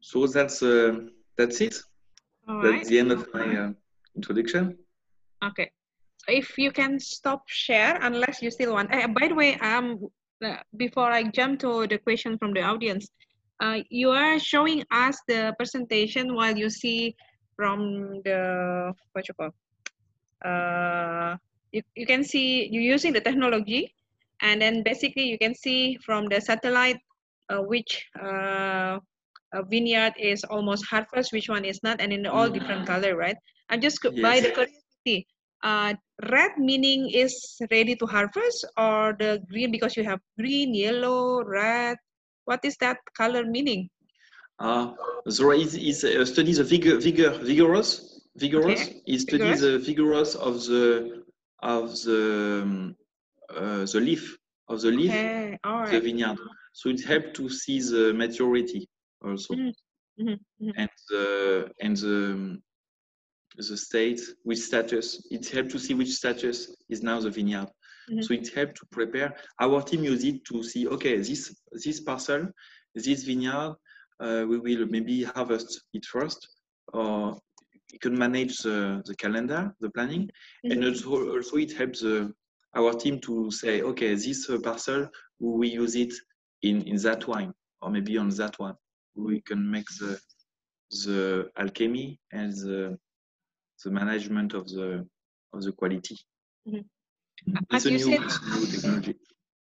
S2: So that's uh, that's it.
S1: All right.
S2: That's the end of my uh, introduction.
S1: Okay. So if you can stop share, unless you still want. Uh, by the way, um, uh, before I jump to the question from the audience, uh, you are showing us the presentation while you see from the what you call. Uh, you, you can see you're using the technology, and then basically you can see from the satellite uh, which uh, vineyard is almost harvest, which one is not, and in all different color, right? I'm just cu- by the curiosity. Uh, red meaning is ready to harvest, or the green because you have green, yellow, red. What is that color meaning?
S2: Uh, there is, is uh, studies the vigor, vigor, vigorous, vigorous.
S1: Okay,
S2: Is studies the vigorous of the of the um, uh, the leaf of the leaf
S1: Okay,
S2: the vineyard. So it helps to see the maturity also,
S1: mhm, mhm.
S2: and the and the um, the state, which status. It helps to see which status is now the vineyard.
S1: Mhm.
S2: So it helps to prepare. Our team use it to see, okay, this this parcel, this vineyard, uh, we will maybe harvest it first, or you can manage the, the calendar, the planning, and
S1: Mhm.
S2: also, also it helps uh, our team to say, okay, this uh, parcel, we use it in, in that wine, or maybe on that one. We can make the the alchemy and the, the management of the of the quality.
S1: As
S2: It's a
S1: you
S2: new,
S1: said,
S2: new technology.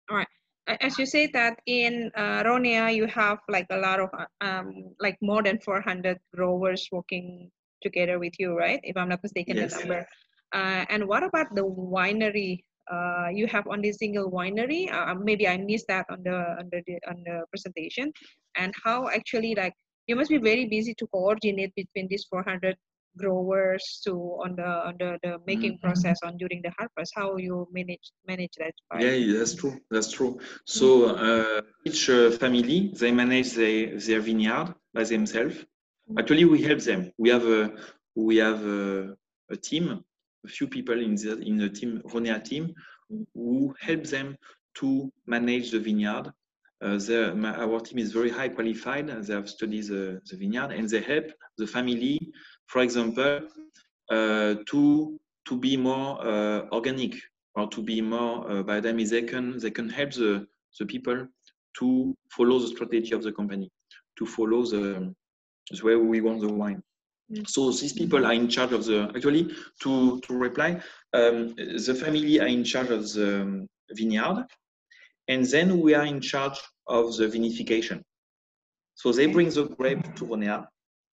S1: A- as you say that in uh, Rhonéa you have like a lot of um like more than 400 growers working together with you, right? If I'm not mistaken,
S2: Yes.
S1: the number. Uh, and what about the winery? Uh, you have only single winery. Uh, maybe I missed that on the on the on the presentation. And how actually like you must be very busy to coordinate between these 400 growers to on the on the, the making
S2: Mhm.
S1: process on during the harvest. How you manage manage that? part?
S2: Yeah, that's true. That's true. So uh, each uh, family they manage their, their vineyard by themselves.
S1: Mhm.
S2: Actually, we help them. We have a we have a, a team, a few people in the in the team Rhonéa team
S1: Mhm.
S2: who help them to manage the vineyard. Uh, their- my- our team is very high qualified. They have studied the, the vineyard and they help the family, for example, uh, to to be more uh, organic or to be more uh, biodynamic. They can they can help the, the people to follow the strategy of the company, to follow the, the way we want the wine.
S1: Mm.
S2: So these people are in charge of the actually to to reply. Um, the family are in charge of the um, vineyard, and then we are in charge of the vinification. So they bring the grape to Rhonéa,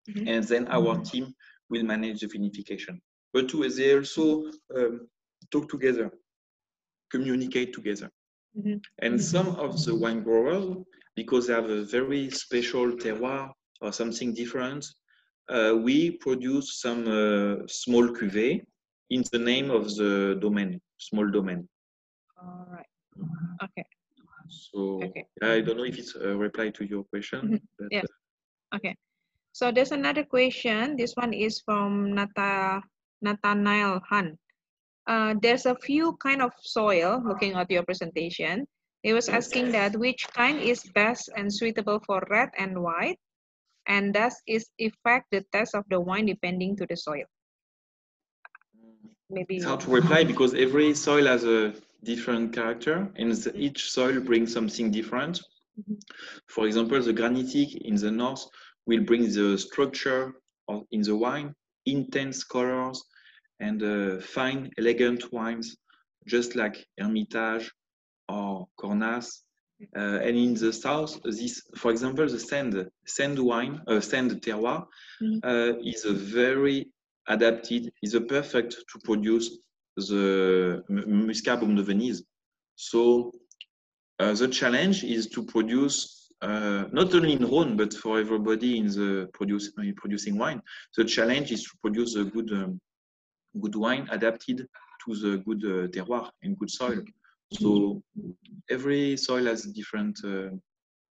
S1: Mhm.
S2: and then our team will manage the vinification. But to, they also um, talk together, communicate together.
S1: Mhm.
S2: And some of the wine growers, because they have a very special terroir or something different, uh, we produce some uh, small cuvée in the name of the domain, small domain.
S1: All right. Okay.
S2: So
S1: Okay.
S2: I don't know if it's a reply to your question.
S1: Mhm.
S2: but,
S1: Yeah.
S2: uh,
S1: Okay. So there's another question. This one is from Nata Nathanael Han. Uh, there's a few kind of soil. Looking at your presentation, he was asking that which kind is best and suitable for red and white, and does it affect the taste of the wine depending to the soil? Maybe.
S2: It's hard to reply because every soil has a different character and each soil brings something different.
S1: Mhm.
S2: For example, the granitic in the north will bring the structure of, in the wine, intense colors and uh, fine, elegant wines, just like Hermitage or Cornas. Uh, and in the south, this, for example, the sand, sand wine, uh, sand terroir,
S1: Mhm.
S2: uh, is a very adapted, is a perfect to produce the Muscat Beaumes de Venise. So uh, the challenge is to produce uh, not only in Rhône, but for everybody in the produce, uh, producing wine. The challenge is to produce a good, um, good wine adapted to the good uh, terroir and good soil. So every soil has different uh,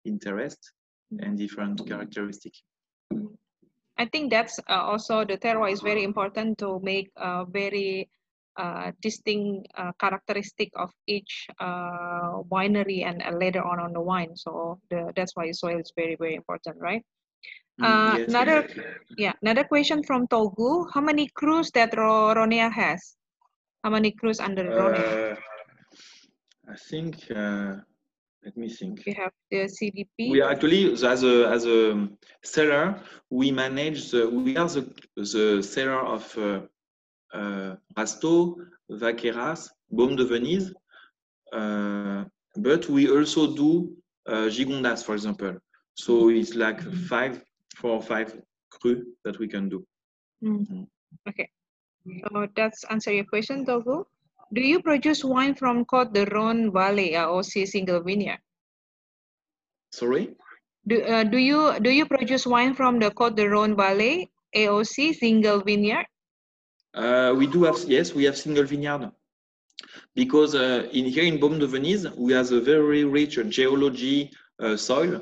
S2: interest and different characteristic.
S1: I think that's uh, also the terroir is very important to make a very uh, distinct uh, characteristic of each uh, winery and uh, later on on the wine. So the, that's why soil is very very important, right?
S2: Mm,
S1: Uh,
S2: yes,
S1: another
S2: exactly.
S1: yeah another question from Togu. How many crus that Ro- Rhonéa has? How many crus under Rhonéa?
S2: Uh, I think. Uh, let me think.
S1: We have the CDP.
S2: We are actually as a as a seller, we manage the we are the the seller of Rasteau, Vacqueyras, Beaumes de Venise, uh, but we also do uh, Gigondas, for example. So it's like five, four or five cru that we can do.
S1: Mm. Okay. So that's answer your question, Togu. Do you produce wine from Côte de Rhône Valley, AOC single vineyard?
S2: Sorry.
S1: Do, uh, do you do you produce wine from the Côte de Rhône Valley, AOC single vineyard?
S2: Uh, we do have yes, we have single vineyard because uh, in here in Beaumes de Venise we have a very rich geology uh, soil.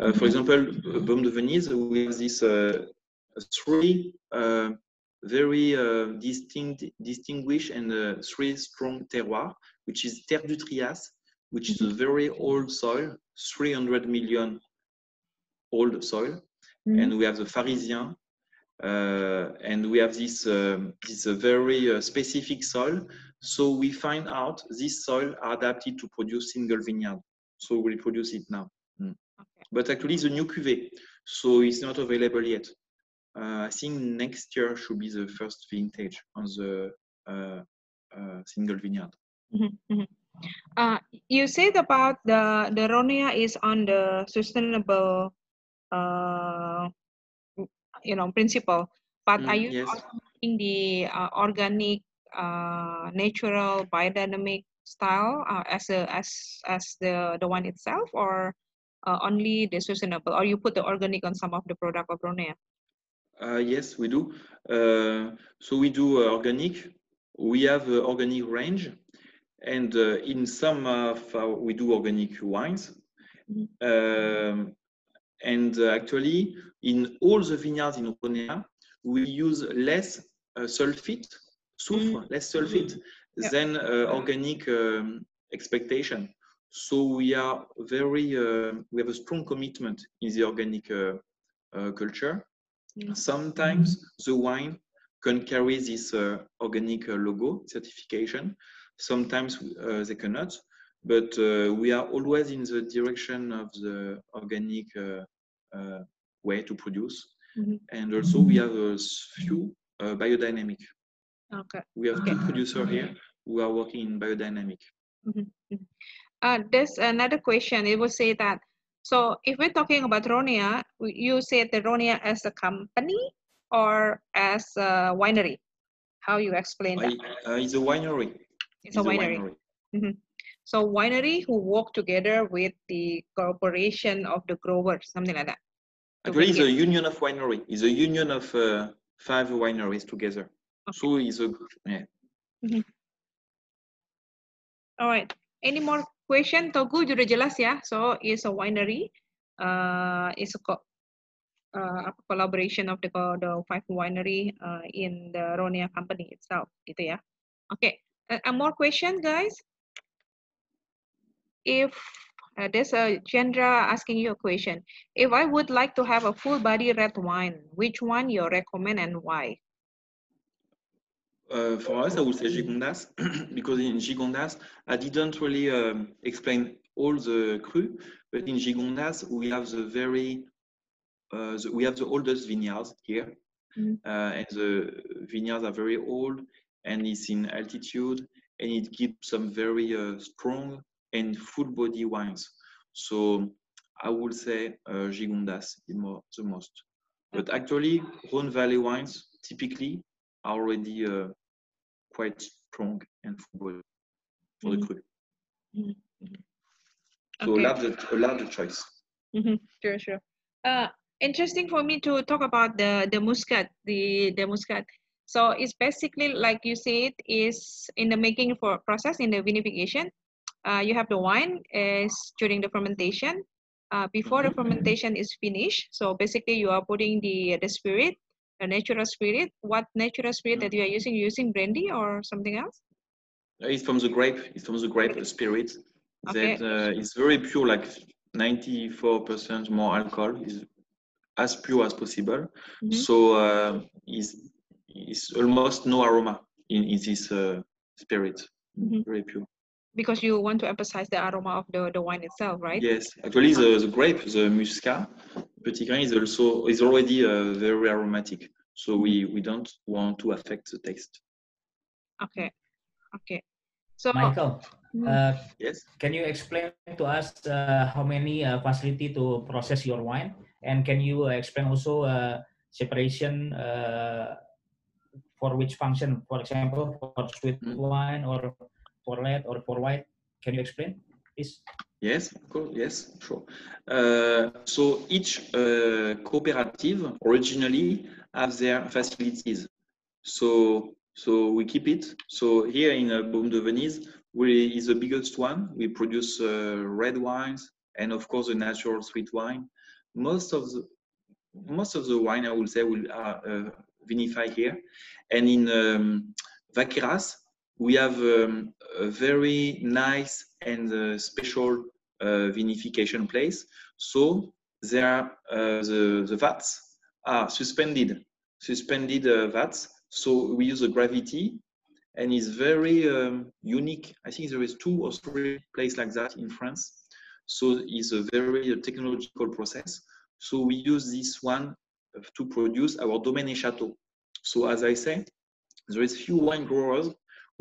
S2: Uh, for example, uh, Beaumes de Venise we have this uh, three uh, very uh, distinct, distinguished and uh, three strong terroir, which is Terre du Trias, which is a very old soil, 300 million old soil.
S1: Mhm.
S2: And we have the Pharisien, and we have this, um, this uh, very uh, specific soil. So we find out this soil are adapted to produce single vineyard. So we produce it now. Mm.
S1: Okay.
S2: But actually it's a new cuvée, so it's not available yet. Uh, I think next year should be the first vintage on the uh, uh, single vineyard.
S1: Mhm, mhm. Uh, you said about the the Rhonéa is on the sustainable, uh, you know, principle. But are
S2: Mm,
S1: you
S2: yes.
S1: also the uh, organic, uh, natural, biodynamic style uh, as a as as the the one itself, or uh, only the sustainable, or you put the organic on some of the product of Rhonéa?
S2: Uh, yes, we do. Uh, so we do uh, organic. We have uh, organic range, and uh, in some of our, we do organic wines.
S1: Mhm.
S2: Um, and uh, actually, in all the vineyards in Rhône, we use less uh, sulfite, soufre, less sulfite
S1: Yeah.
S2: than uh, organic um, expectation. So we are very, uh, we have a strong commitment in the organic uh, uh, culture.
S1: Mm.
S2: Sometimes the wine can carry this uh, organic uh, logo certification. Sometimes uh, they cannot, but uh, we are always in the direction of the organic uh, uh, way to produce.
S1: Mhm.
S2: And also we have a few uh, biodynamic.
S1: Okay.
S2: We have two producers here who are working in biodynamic.
S1: Uh, there's another question. It will say that, so if we're talking about Rhonéa, you said the Rhonéa as a company or as a winery? How you explain that?
S2: Uh, it's a winery.
S1: It's a winery. So winery who work together with the corporation of the growers, something like that.
S2: Actually, it's a union of winery. It's a union of uh, five wineries together. So it's a yeah.
S1: Alright, any more question? Togu sudah jelas ya. So it's a winery. Uh, it's a co- uh, collaboration of the the five winery uh, in the Rhonéa company itself, gitu ya. Okay, uh, uh, more question, guys. If uh, there's a Chandra asking you a question, if I would like to have a full body red wine, which one you recommend and why?
S2: Uh, for us, I would say Gigondas because in Gigondas, I didn't really um, explain all the cru, but in Gigondas we have the very uh, the, we have the oldest vineyards here,
S1: Mhm.
S2: uh, and the vineyards are very old, and it's in altitude, and it gives some very uh, strong and full body wines. So I would say uh, Gigondas the, mo- the most, but actually Rhone Valley wines typically are already uh, quite strong and full body for the
S1: Mhm.
S2: cru.
S1: Mhm.
S2: So
S1: Okay.
S2: a larger, a larger choice.
S1: Mhm, Sure, sure. Uh, interesting for me to talk about the the muscat, the the muscat. So it's basically like you said, is in the making for process in the vinification. Uh, you have the wine is during the fermentation. Uh, before the
S2: Mhm.
S1: fermentation is finished, so basically you are putting the the spirit, the natural spirit. What natural spirit that you are using? Using brandy or something else?
S2: It's from the grape. It's from the grape the spirit
S1: Okay.
S2: that uh, is very pure, like 94% more alcohol. is as pure as possible.
S1: Mhm.
S2: So uh, is is almost no aroma in, in this uh, spirit.
S1: Mhm.
S2: Very pure.
S1: Because you want to emphasize the aroma of the, the wine itself, right?
S2: Yes, actually the, the grape, the muscat, petit grain is also is already uh, very aromatic. So we we don't want to affect the taste.
S1: Okay. Okay. So
S3: Michael,
S1: Hmm.
S3: uh,
S2: Yes.
S3: can you explain to us uh, how many uh, facility to process your wine, and can you uh, explain also uh, separation uh, for which function? For example, for sweet
S2: Mm.
S3: wine or for red or for white. Can you explain, please?
S2: Yes. Yes, sure. Uh, so each uh, cooperative originally have their facilities. So so we keep it. So here in uh, Beaumes de Venise, we is the biggest one. We produce uh, red wines and of course the natural sweet wine. Most of the most of the wine I would say will are uh, vinify here. And in um, Vacqueyras, we have um, a very nice and uh, special uh, vinification place. So there, uh, the, the vats are suspended, suspended uh, vats. So we use a gravity and it's very um, unique. I think there is two or three places like that in France. So it's a very technological process. So we use this one to produce our domaine chateau. So as I say, there is few wine growers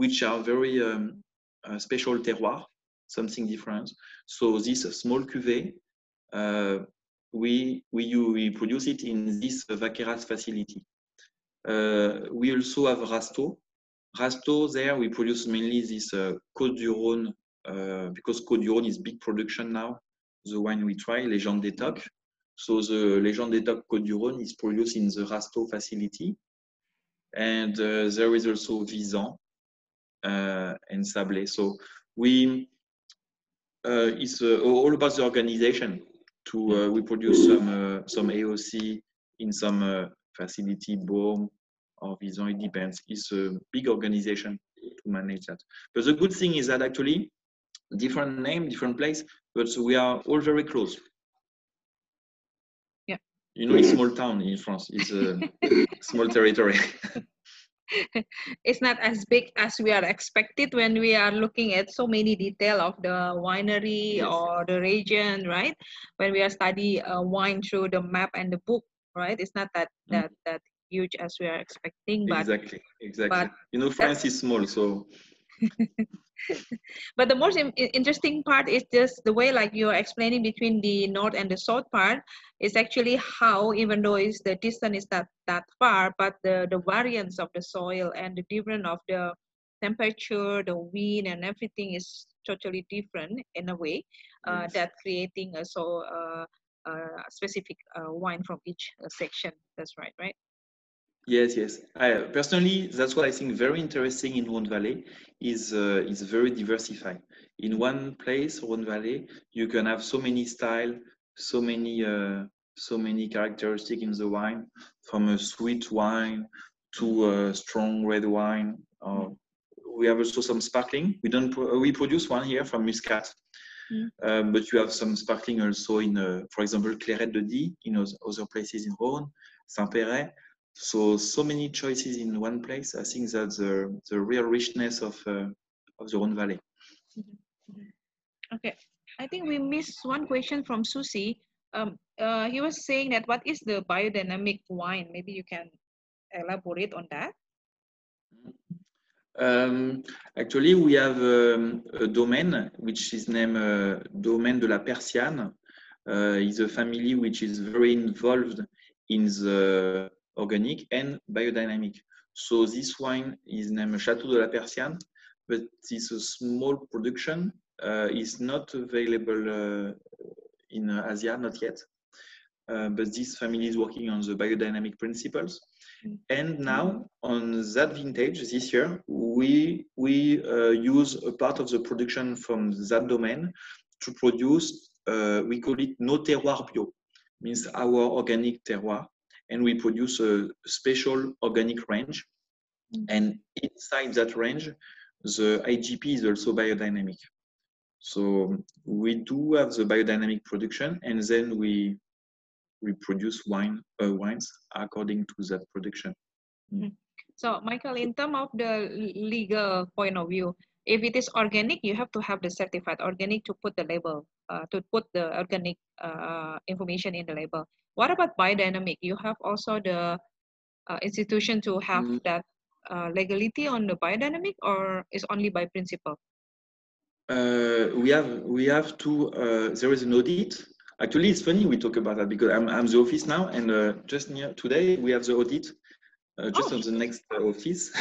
S2: which are very um, uh, special terroir, something different. So this small cuvée, uh, we, we, we produce it in this Vacqueyras facility. Uh, we also have Rasteau. Rasteau, there we produce mainly this uh, Côte du Rhône, uh, because Côte du Rhône is big production now. The wine we try, Légende des Tocs. So the Légende des Tocs Côte du Rhône is produced in the Rasteau facility. And uh, there is also Visan and Sablet. So we, uh, it's uh, all about the organization. To uh, we produce some uh, some AOC in some facility, Beaumes or Visan. It depends. It's a big organization to manage that. But the good thing is that actually different name, different place, but we are all very close.
S1: Yeah.
S2: You know, it's small town in France. It's a small territory.
S1: it's not as big as we are expected when we are looking at so many detail of the winery
S2: Yes.
S1: or the region, right? When we are study uh, wine through the map and the book, right? It's not that
S2: Mm.
S1: that that huge as we are expecting, but
S2: exactly, exactly.
S1: but
S2: you know, France is small, so
S1: but the most in- in- interesting part is just the way like you're explaining between the north and the south part is actually how even though is the distance is that that far but the the variance of the soil and the difference of the temperature the wind and everything is totally different in a way uh,
S2: Yes.
S1: that creating a so uh, uh, specific uh, wine from each uh, section that's right right
S2: Yes, yes. I, personally, that's what I think very interesting in Rhone Valley is uh, is very diversified. In one place, Rhone Valley, you can have so many style, so many uh, so many characteristics in the wine, from a sweet wine to a strong red wine. Uh, we have also some sparkling. We don't pro- we produce one here from Muscat,
S1: Mm.
S2: um, but you have some sparkling also in, uh, for example, Clairette de Die in other places in Rhône, Saint-Péray. So so many choices in one place. I think that's the the real richness of uh, of the Rhône Valley.
S1: Okay, I think we missed one question from Susie. Um, uh, he was saying that what is the biodynamic wine? Maybe you can elaborate on that.
S2: Um, actually, we have um, a domain which is named uh, Domaine de la Persiane. Uh, is a family which is very involved in the organic and biodynamic. So this wine is named Chateau de la Persiane, but it's a small production. Uh, it's not available uh, in Asia, not yet. Uh, but this family is working on the biodynamic principles.
S1: Mm.
S2: And now on that vintage this year, we we uh, use a part of the production from that domain to produce. Uh, we call it no terroir bio, means our organic terroir, and we produce a special organic range.
S1: Mm.
S2: And inside that range, the IGP is also biodynamic. So we do have the biodynamic production, and then we we produce wine uh, wines according to that production.
S1: So, Michael, in terms of the legal point of view, if it is organic, you have to have the certified organic to put the label, uh, to put the organic uh, information in the label. What about biodynamic? You have also the uh, institution to have
S2: Mm.
S1: that uh, legality on the biodynamic, or is only by principle?
S2: Uh, we have we have to. Uh, there is an audit. Actually, it's funny we talk about that because I'm I'm the office now, and uh, just near today we have the audit. Uh, just
S1: Oh.
S2: on the next uh, office,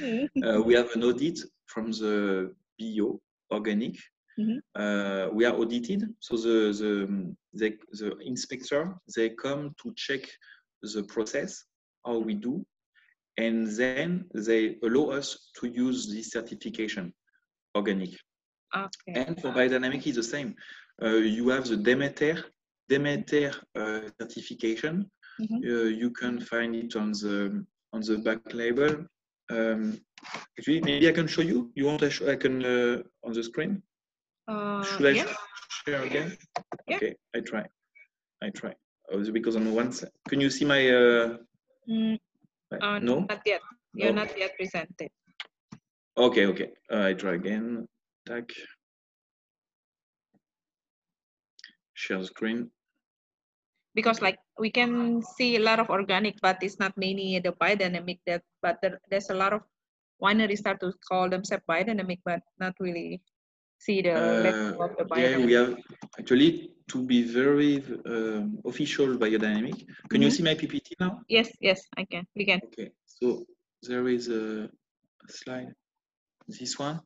S1: Mm.
S2: uh, we have an audit from the bio organic.
S1: Mhm.
S2: Uh, we are audited, so the the the, the inspector they come to check the process how we do, and then they allow us to use this certification organic.
S1: Okay.
S2: And for biodynamic, it's the same. Uh, you have the Demeter, Demeter uh, certification.
S1: Mhm.
S2: Uh, you can find it on the on the back label. Um, actually, maybe I can show you. You want I, show, I can uh, on the screen?
S1: Uh,
S2: Should I
S1: yeah.
S2: share again?
S1: Yeah.
S2: Okay, I try. I try. Oh, is it because on one side, can you see my? Uh,
S1: Mm, uh,
S2: no.
S1: Not yet. You're
S2: Okay.
S1: not yet presented.
S2: Okay, okay. Uh, I try again. Tac. Share screen.
S1: because like we can see a lot of organic but it's not many the biodynamic that but there, there's a lot of wineries start to call themselves biodynamic but not really see the
S2: Uh,
S1: of the
S2: yeah, we have actually to be very um, official biodynamic. Can you
S1: Mhm.
S2: see my PPT now?
S1: yes yes i can we can
S2: Okay, so there is a slide. This one,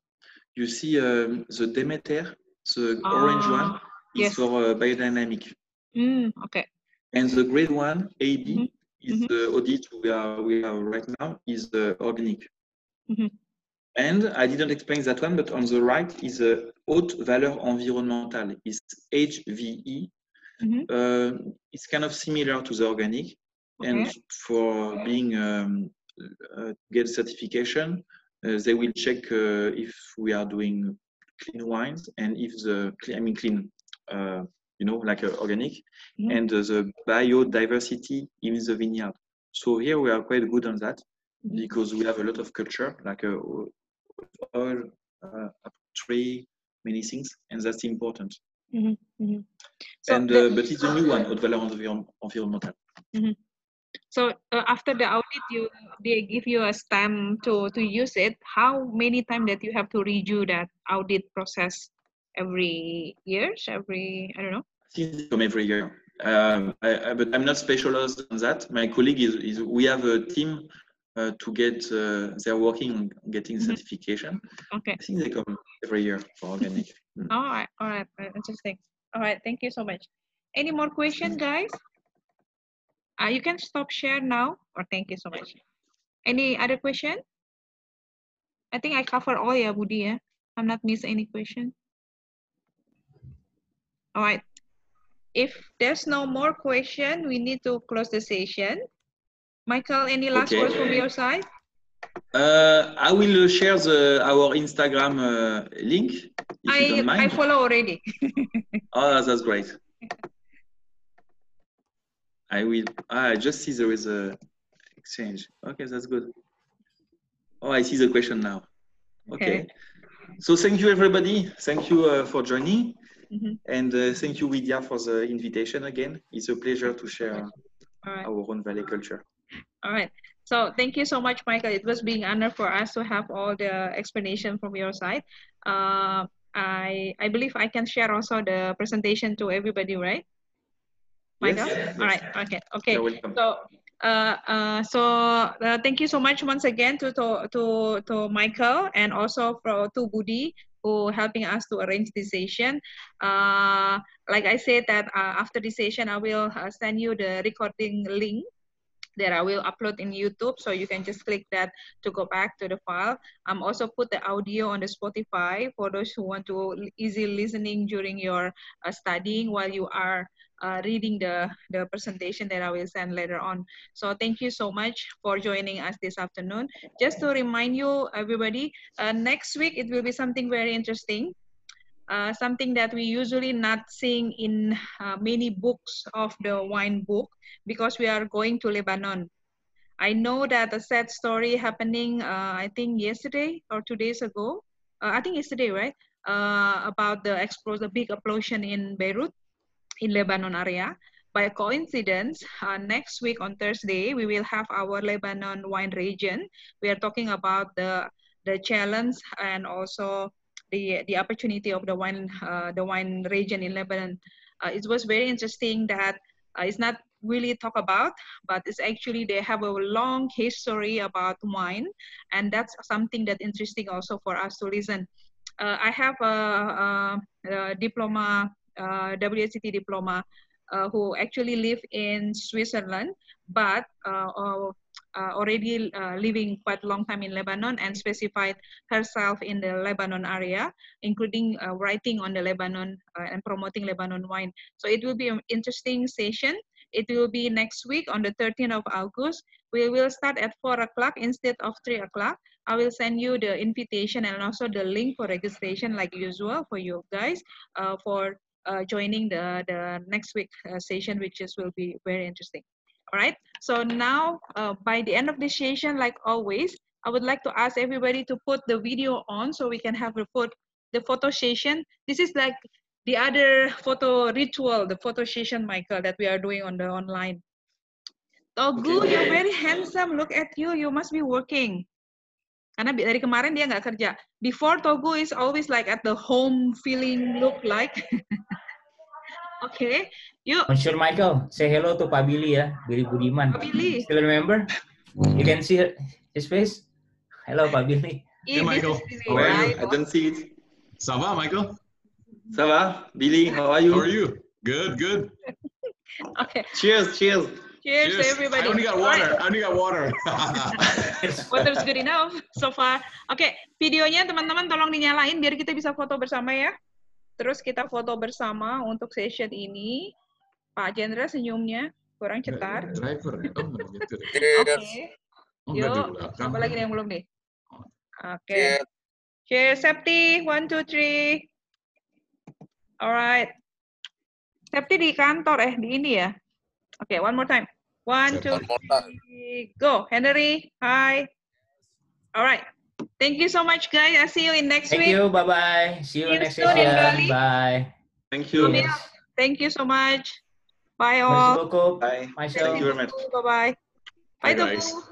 S2: you see um, the Demeter, the orange one
S1: Ah,
S2: is
S1: yes.
S2: for uh, biodynamic,
S1: mm, okay
S2: and the green one, AB,
S1: Mhm,
S2: is
S1: mhm.
S2: the audit we are we are right now is uh, organic.
S1: Mhm.
S2: And I didn't explain that one, but on the right is a haute valeur environnementale, is HVE.
S1: Mhm.
S2: Uh, it's kind of similar to the organic, and for being um, uh, get certification, uh, they will check uh, if we are doing clean wines and if the I mean clean, uh, you know, like uh, organic,
S1: Mhm.
S2: and uh, the biodiversity in the vineyard. So here we are quite good on that
S1: Mhm.
S2: because we have a lot of culture, like uh, oil, uh, tree, many things, and that's important.
S1: Mhm, mhm. so
S2: and uh, but it's a new one, haute valeur environ- environnementale.
S1: so uh, after the audit you they give you a stamp to to use it how many times that you have to redo that audit process every years every i don't know
S2: they come every year. Um, I, I, but I'm not specialized on that. My colleague is, is we have a team uh, to get, uh, they're working on getting
S1: Mhm.
S2: certification.
S1: okay
S2: I think they come every year for organic. Mm.
S1: All right, all right, all right, interesting. All right, thank you so much. Any more questions, guys? Uh, you can stop share now, or thank you so much. Any other question? I think I cover all, yeah, Budi, yeah. I'm not miss any question. All right. If there's no more question, we need to close the session. Michael, any last
S2: Okay.
S1: words from your side?
S2: Uh, I will share the, our Instagram uh, link if you
S1: I I follow already.
S2: Oh, that's great. I will. Ah, I just see there is a exchange. Okay, that's good. Oh, I see the question now. Okay.
S1: Okay.
S2: So thank you, everybody. Thank you uh, for joining.
S1: Mhm.
S2: And uh, thank you, Widya, for the invitation again. It's a pleasure to share
S1: right.
S2: our own valley culture.
S1: All right. So thank you so much, Michael. It was being honor for us to have all the explanation from your side. Uh, I I believe I can share also the presentation to everybody, right? Michael.
S2: Yes,
S1: All
S2: yes.
S1: Okay. Okay.
S2: You're.
S1: So, uh, uh, so uh, thank you so much once again to to to, to Michael and also for, to Budi who helping us to arrange this session. Uh, like I said that uh, after this session, I will uh, send you the recording link that I will upload in YouTube. So you can just click that to go back to the file. I'm also put the audio on the Spotify for those who want to easy listening during your uh, studying while you are uh, reading the, the presentation that I will send later on. So thank you so much for joining us this afternoon. Just to remind you, everybody, uh, next week it will be something very interesting. Uh, something that we usually not seeing in uh, many books of the wine book because we are going to Lebanon. I know that a sad story happening, uh, I think yesterday or two days ago. Uh, I think yesterday, right? Uh, about the explosion, the big explosion in Beirut, in Lebanon area. By coincidence, uh, next week on Thursday, we will have our Lebanon wine region. We are talking about the the challenge and also the the opportunity of the wine uh, the wine region in Lebanon. Uh, it was very interesting that uh, it's not really talk about, but it's actually they have a long history about wine, and that's something that interesting also for us to listen. Uh, I have a, a, a diploma, uh, WSET diploma, uh, who actually live in Switzerland, but uh, already uh, living quite a long time in Lebanon and specified herself in the Lebanon area, including uh, writing on the Lebanon uh, and promoting Lebanon wine. So it will be an interesting session. it will be next week on the 13th of August. We will start at 4 o'clock instead of 3 o'clock. I will send you the invitation and also the link for registration like usual for you guys uh, for uh, joining the, the next week uh, session, which is will be very interesting. All right. So now uh, by the end of the session, like always, I would like to ask everybody to put the video on so we can have a the photo session. This is like the other photo ritual, the photo session, Michael, that we are doing on the online. Togu, you're very handsome. Look at you. You must be working. Karena dari kemarin dia nggak kerja. Before Togu is always like at the home feeling look like. okay, you
S3: Monsieur Michael, say hello to Pak Billy ya, Billy Budiman.
S1: Pak Billy.
S3: Still remember? You can see his face. Hello Pak Billy.
S1: Hey,
S4: Michael. How are you?
S2: I don't see it.
S4: Ça va, Michael?
S2: Ça va? Billy, how are you?
S4: How are you? Good, good.
S1: Okay,
S2: Cheers, cheers.
S1: cheers, to
S4: Cheers.
S1: everybody.
S4: I only got
S1: right.
S4: water. I only got water.
S1: Water's good enough so far. Oke, videonya teman-teman tolong dinyalain biar kita bisa foto bersama ya. Terus kita foto bersama untuk session ini. Pak Jendra senyumnya kurang cetar.
S4: Driver. Oh, gitu deh.
S1: Oke.
S4: Oh, nggak di
S1: Yuk, apa lagi nih yang belum nih? Oke. Cheers, Septi. One, two, three. Alright. Septi di kantor eh, di ini ya. Oke, one more time. One, two, three, go. Henry, hi. Alright. Thank you so much, guys. I'll see you in next
S3: Thank
S1: week.
S3: you, bye bye. See you
S1: See you
S3: next
S1: soon in. Bali.
S3: Bye.
S2: Thank you.
S1: Yes. Thank you so much. Bye
S3: Merci
S1: all.
S3: beaucoup.
S2: Bye.
S3: Michelle.
S2: Thank you very much.
S1: Bye-bye. Bye,
S4: Bye, guys.
S1: Togu.